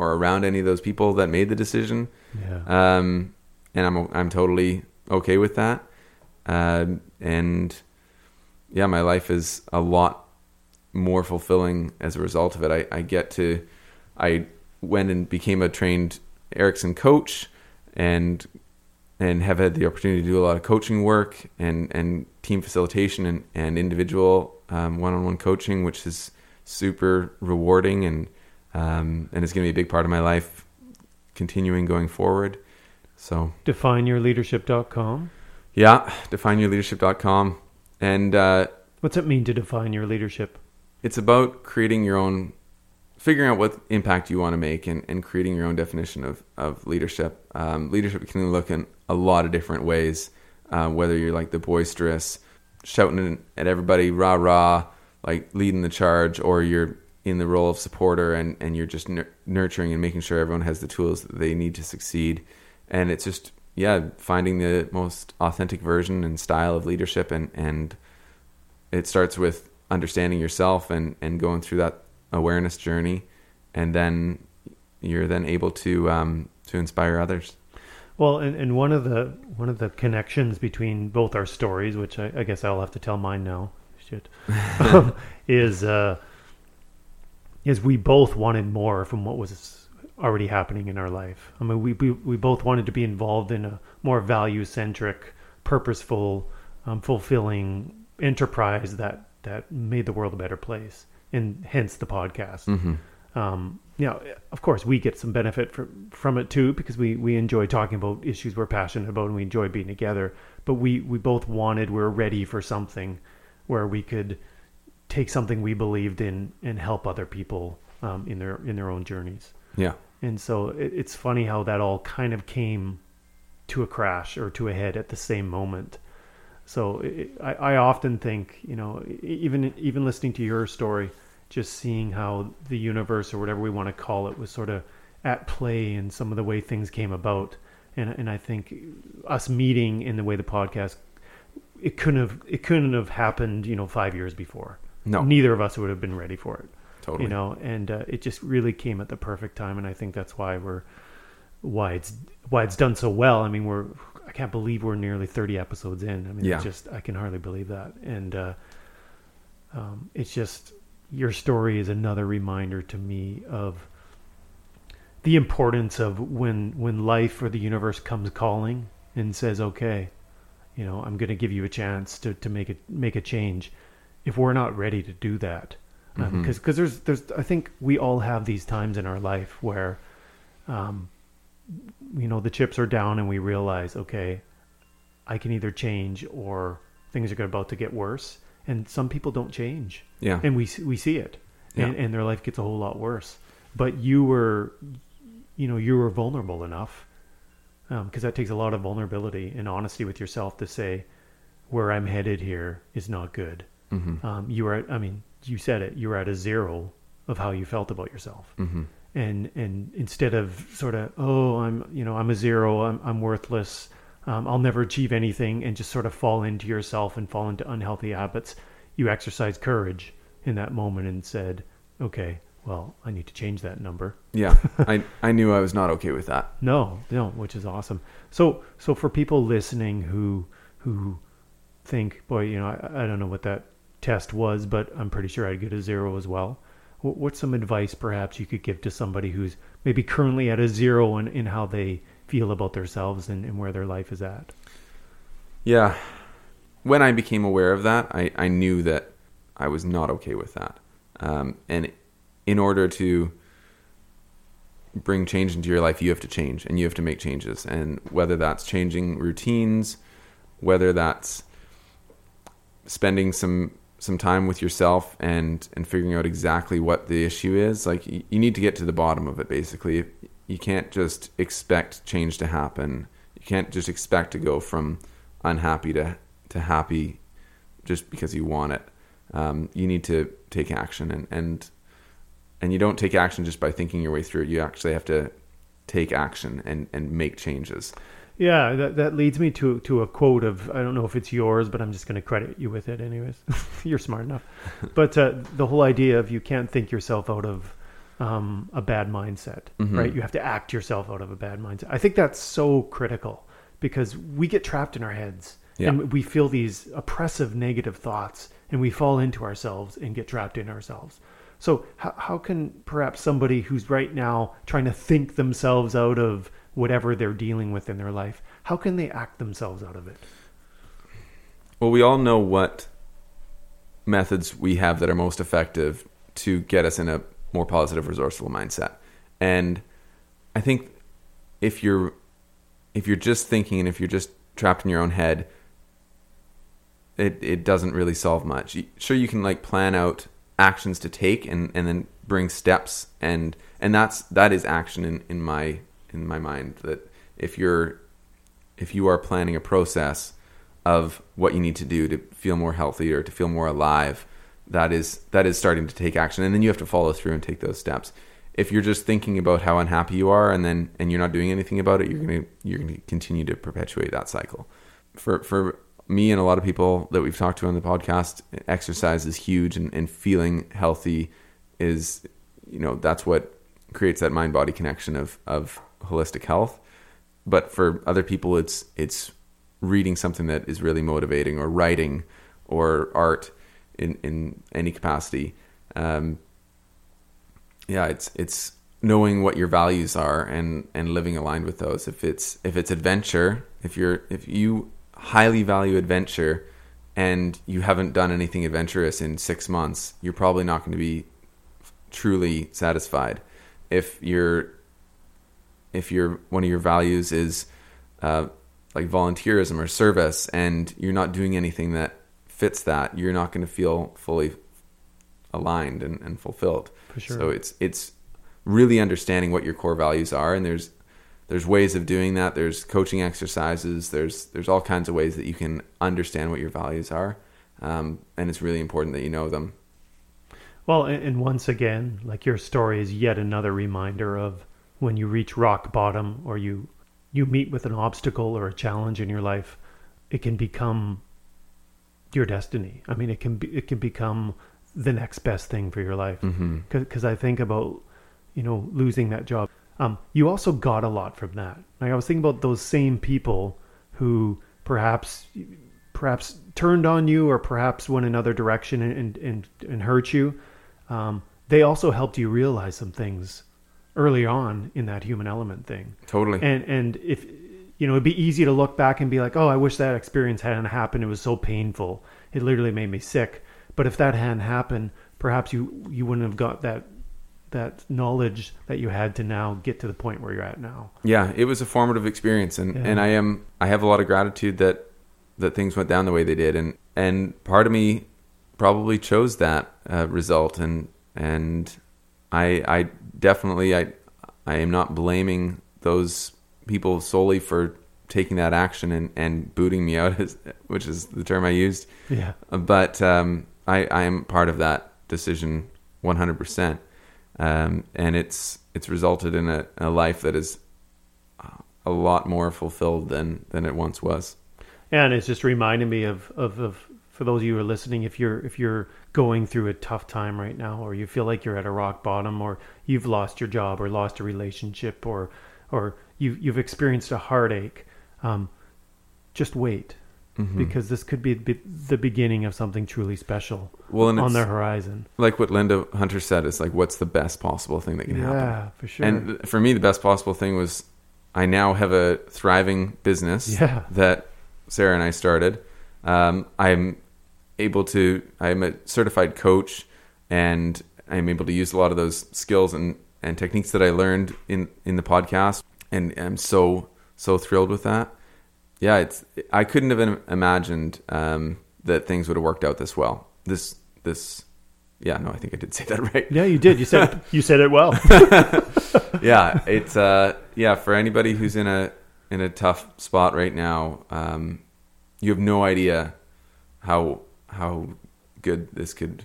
or around any of those people that made the decision. Yeah. Um, and I'm I'm totally okay with that. Um, and yeah, my life is a lot more fulfilling as a result of it. I, I get to I went and became a trained Erickson coach and and have had the opportunity to do a lot of coaching work and, and team facilitation and, and individual um, one-on-one coaching, which is super rewarding and um, and it's going to be a big part of my life continuing going forward. So Defineyourleadership.com. yeah, defineyourleadership.com. And uh, What's it mean to define your leadership? it's about creating your own figuring out what impact you want to make and, and creating your own definition of, of leadership um, leadership can look in a lot of different ways uh, whether you're like the boisterous shouting at everybody rah rah like leading the charge or you're in the role of supporter and, and you're just nur- nurturing and making sure everyone has the tools that they need to succeed. And it's just yeah finding the most authentic version and style of leadership and and it starts with understanding yourself and and going through that awareness journey. And then you're then able to um to inspire others. Well, and, and one of the one of the connections between both our stories, which I, I guess I'll have to tell mine now, shit, um, is uh, is we both wanted more from what was already happening in our life. I mean, we we, we both wanted to be involved in a more value centric, purposeful, um, fulfilling enterprise that that made the world a better place, and hence the podcast mm-hmm. um, you know, of course, we get some benefit from from it too because we we enjoy talking about issues we're passionate about and we enjoy being together. But we we both wanted, we are ready for something where we could take something we believed in and help other people um, in their in their own journeys. yeah And so it, it's funny how that all kind of came to a crash or to a head at the same moment. So it, I, I often think, you know, even even listening to your story, just seeing how the universe or whatever we want to call it was sort of at play in some of the way things came about, and and I think us meeting in the way the podcast, it couldn't have it couldn't have happened, you know, five years before. No. Neither of us would have been ready for it. Totally. You know and uh, it just really came at the perfect time and i think that's why we're why it's why it's done so well. I mean we're i can't believe we're nearly 30 episodes in. I mean Yeah. it's just i can hardly believe that. And uh um it's just your story is another reminder to me of the importance of when when life or the universe comes calling and says okay you know i'm going to give you a chance to to make it make a change if we're not ready to do that because Mhm. because there's there's I think we all have these times in our life where, um, you know, the chips are down and we realize, okay, I can either change or things are about to get worse. And some people don't change, yeah and we we see it, and, Yeah. and their life gets a whole lot worse. But you were, you know, you were vulnerable enough, because that takes a lot of vulnerability and honesty with yourself to say, where I'm headed here is not good mm-hmm. um, you were at, I mean, you said it, you were at a zero of how you felt about yourself. Mm-hmm. And, and instead of sort of, oh, I'm, you know, I'm a zero, I'm, I'm worthless, um, I'll never achieve anything and just sort of fall into yourself and fall into unhealthy habits, you exercised courage in that moment and said, okay, well, I need to change that number. yeah i i knew i was not okay with that No, no, which is awesome. So, so for people listening who who think, boy, you know, I, I don't know what that test was, but I'm pretty sure I'd get a zero as well. What's some advice perhaps you could give to somebody who's maybe currently at a zero in, in how they feel about themselves and, and where their life is at? Yeah. When I became aware of that, I, I knew that I was not okay with that. Um, and in order to bring change into your life, you have to change and you have to make changes. And whether that's changing routines, whether that's spending some some time with yourself and and figuring out exactly what the issue is like you, need to get to the bottom of it basically. You can't just expect change to happen. You can't just expect to go from unhappy to to happy just because you want it. Um, you need to take action and and and you don't take action just by thinking your way through it. You actually have to take action and and make changes Yeah, that that leads me to to a quote of I don't know if it's yours, but I'm just going to credit you with it anyways. You're smart enough. But uh, the whole idea of you can't think yourself out of um, a bad mindset, Mhm. right? You have to act yourself out of a bad mindset. I think that's so critical because we get trapped in our heads Yeah. and we feel these oppressive negative thoughts and we fall into ourselves and get trapped in ourselves. So how, how can perhaps somebody who's right now trying to think themselves out of whatever they're dealing with in their life, how can they act themselves out of it? Well, we all know what methods we have that are most effective to get us in a more positive, resourceful mindset. And I think if you're if you're just thinking and if you're just trapped in your own head, it it doesn't really solve much. Sure, you can like plan out actions to take and and then bring steps and and that's that is action in in my in my mind that if you're if you are planning a process of what you need to do to feel more healthy or to feel more alive that is that is starting to take action. And then you have to follow through and take those steps. If you're just thinking about how unhappy you are and then and you're not doing anything about it you're going to you're to continue to perpetuate that cycle. For for me and a lot of people that we've talked to on the podcast exercise is huge and, and feeling healthy is you know that's what creates that mind body connection of of holistic health but for other people it's it's reading something that is really motivating or writing or art in in any capacity. Um, yeah it's it's knowing what your values are and and living aligned with those. If it's if it's adventure if you're if you highly value adventure and you haven't done anything adventurous in 6 months you're probably not going to be truly satisfied. If you're if your one of your values is uh, like volunteerism or service and you're not doing anything that fits that you're not going to feel fully aligned and, and fulfilled. For sure. so it's it's really understanding what your core values are and there's there's ways of doing that. There's coaching exercises. There's there's all kinds of ways that you can understand what your values are um, and it's really important that you know them. Well, and once again, like your story is yet another reminder of when you reach rock bottom or you you meet with an obstacle or a challenge in your life, it can become your destiny. I mean, it can be it can become the next best thing for your life. mm-hmm. Because I think about you know losing that job. Um, you also got a lot from that. Like I was thinking about those same people who perhaps perhaps turned on you or perhaps went another direction and and, and hurt you. Um, they also helped you realize some things early on in that human element thing. totally And and if you know, it'd be easy to look back and be like, "Oh, I wish that experience hadn't happened. It was so painful. It literally made me sick." But if that hadn't happened, perhaps you you wouldn't have got that that knowledge that you had to now get to the point where you're at now. yeah it was a formative experience and Yeah. and i am i have a lot of gratitude that that things went down the way they did and and part of me probably chose that uh, result and and i i definitely i i am not blaming those people solely for taking that action and and booting me out as, which is the term i used Yeah. but um, I, I am part of that decision 100%. Um, and it's it's resulted in a, a life that is a lot more fulfilled than, than it once was. And it's just reminding me of, of, of for those of you who are listening, if you're if you're going through a tough time right now, or you feel like you're at a rock bottom, or you've lost your job, or lost a relationship, or or you you've experienced a heartache, um, just wait Mhm. because this could be the beginning of something truly special well, on the horizon. like what Linda Hunter said is like, what's the best possible thing that can happen? Yeah, for sure. And for me, the best possible thing was I now have a thriving business Yeah. that Sarah and I started. Um, I'm able to, I'm a certified coach and I'm able to use a lot of those skills and, and techniques that I learned in, in the podcast. And I'm so, so thrilled with that. Yeah, it's, I couldn't have imagined um, that things would have worked out this well. This, this, yeah, no, I think I did say that right yeah, you did. You said you said it well. yeah, it's uh yeah, for anybody who's in a in a tough spot right now, um you have no idea how how good this could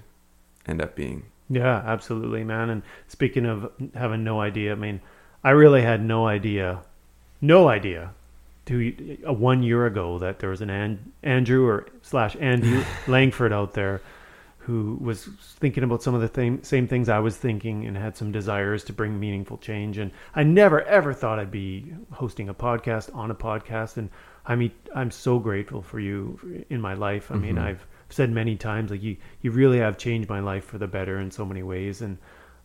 end up being. Yeah, absolutely, man. And speaking of having no idea, I mean, I really had no idea, no idea two uh, one year ago that there was an, an Andrew or slash Andy Langford out there who was thinking about some of the thing, same things I was thinking and had some desires to bring meaningful change. And I never ever thought I'd be hosting a podcast on a podcast. And I mean, I'm so grateful for you in my life. I mean, Mhm. I've said many times like you, you really have changed my life for the better in so many ways. And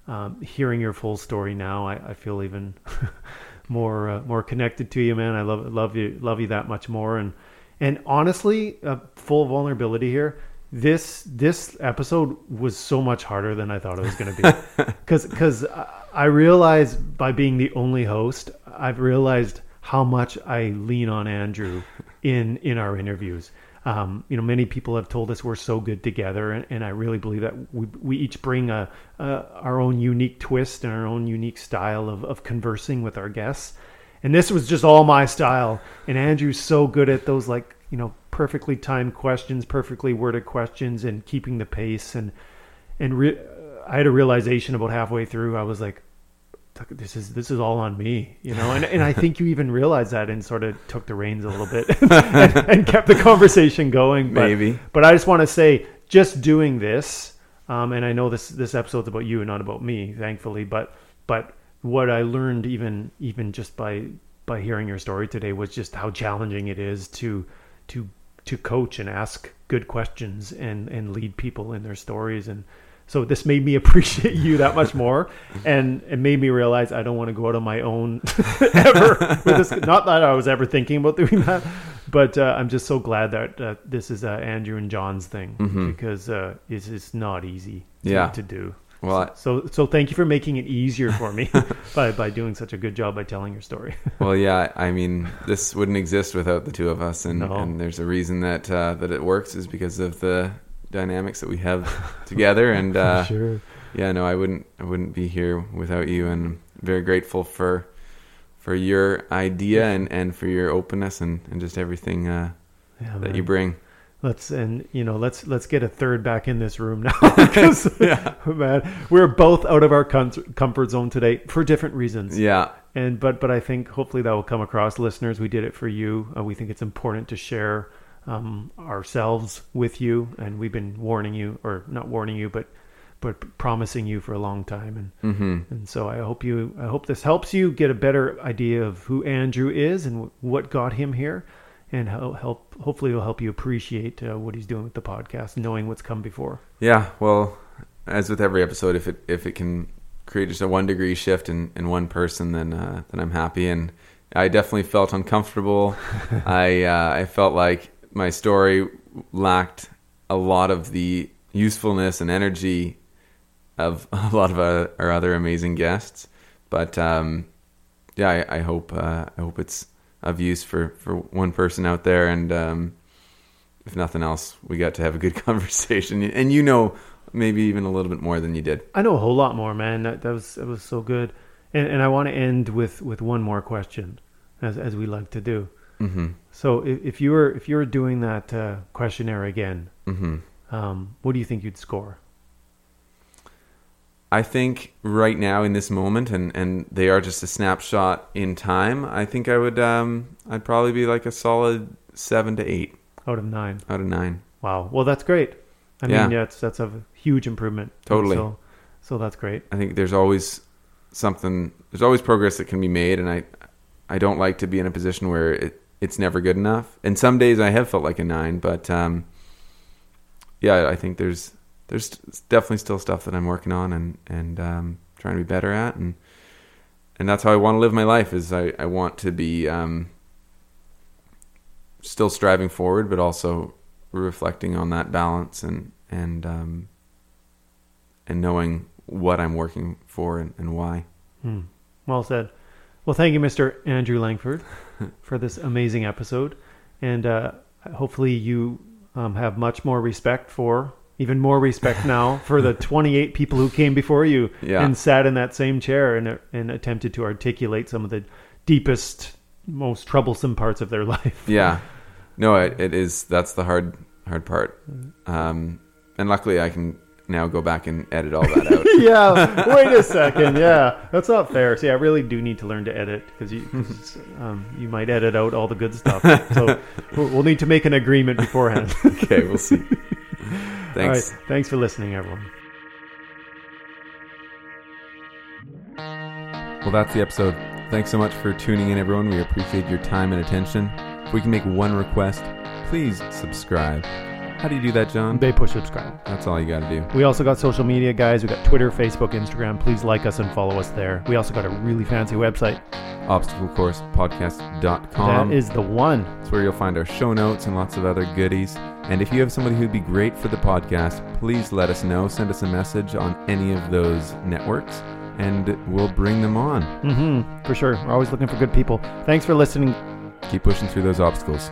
um, hearing your full story now, I, I feel even more uh, more connected to you, man. I love love you love you that much more. And and honestly, uh, full vulnerability here. This this episode was so much harder than I thought it was going to be, because because I realized by being the only host, I've realized how much I lean on Andrew in in our interviews. Um, you know, many people have told us we're so good together, and, and I really believe that we we each bring a, a our own unique twist and our own unique style of of conversing with our guests. And this was just all my style. And Andrew's so good at those like you know perfectly timed questions, perfectly worded questions, and keeping the pace. And and re- I had a realization about halfway through. I was like, this is this is all on me, you know. And and I think you even realized that and sort of took the reins a little bit and, and kept the conversation going. But, Maybe. but I just want to say, just doing this, um, and I know this this episode's about you and not about me, thankfully. But but what I learned even even just by by hearing your story today was just how challenging it is to to to coach and ask good questions and and lead people in their stories and so this made me appreciate you that much more and it made me realize i don't want to go out on my own ever with this not that i was ever thinking about doing that but uh, i'm just so glad that uh, this is uh, andrew and john's thing Mhm. because uh, it's, it's not easy to, Yeah. to do Well, I- so so thank you for making it easier for me by by doing such a good job by telling your story well, yeah. I mean, this wouldn't exist without the two of us, and, No. and there's a reason that uh, that it works is because of the dynamics that we have together. And uh, sure yeah, no, I wouldn't I wouldn't be here without you, and I'm very grateful for for your idea and, and for your openness and, and just everything uh, yeah, that man. you bring. Let's and you know let's let's get a third back in this room now because Yeah. man we're both out of our comfort zone today for different reasons Yeah, and but but I think hopefully that will come across listeners we did it for you uh, we think it's important to share um, ourselves with you and we've been warning you or not warning you but but promising you for a long time and hmm and so I hope you I hope this helps you get a better idea of who Andrew is and wh- what got him here and how help hopefully it'll help you appreciate uh, what he's doing with the podcast knowing what's come before yeah. Well, as with every episode, if it if it can create just a one degree shift in, in one person, then uh, then I'm happy. And I definitely felt uncomfortable. I uh, I felt like my story lacked a lot of the usefulness and energy of a lot of uh, our other amazing guests. But um, yeah, I, I hope uh, I hope it's of use for, for one person out there, and um, if nothing else, we got to have a good conversation. And you know, maybe even a little bit more than you did. I know a whole lot more man that, that was that was so good and and I want to end with with one more question as as we like to do hmm so if, if you were if you were doing that uh, questionnaire again hmm um, what do you think you'd score I think right now in this moment, and, and they are just a snapshot in time. I think I would um, I'd probably be like a solid seven to eight out of nine out of nine. Wow. Well, that's great. I Yeah. mean, yeah, it's, that's a huge improvement. Totally. So, so that's great. I think there's always something. There's always progress that can be made, and I I don't like to be in a position where it, it's never good enough. And some days I have felt like a nine, but um, yeah, I think there's there's definitely still stuff that I'm working on and and um, trying to be better at, and and that's how I want to live my life. Is I I want to be um, still striving forward, but also reflecting on that balance and and um, and knowing what I'm working for and, and why. Hmm. Well said. Well, thank you, Mr. Andrew Langford, for this amazing episode. And uh, hopefully, you um, have much more respect for, even more respect now, for the 28 people who came before you Yeah. and sat in that same chair and, and attempted to articulate some of the deepest, most troublesome parts of their life. Yeah, no, it, it is. That's the hard hard part. Um, and luckily, I can now go back and edit all that out. yeah, wait a second. Yeah, that's not fair. See, I really do need to learn to edit because you, 'cause, um, you might edit out all the good stuff. So we'll need to make an agreement beforehand. okay, we'll see. Thanks. right, thanks for listening, everyone. Well, that's the episode. Thanks so much for tuning in, everyone. We appreciate your time and attention. If we can make one request, please subscribe. How do you do that, John? They push subscribe. That's all you got to do. We also got social media, guys. We got Twitter, Facebook, Instagram. Please like us and follow us there. We also got a really fancy website. ObstacleCoursePodcast.com. that is the one. It's where you'll find our show notes and lots of other goodies. And if you have somebody who'd be great for the podcast, please let us know. Send us a message on any of those networks, and we'll bring them on. Mm-hmm. For sure. We're always looking for good people. Thanks for listening. Keep pushing through those obstacles.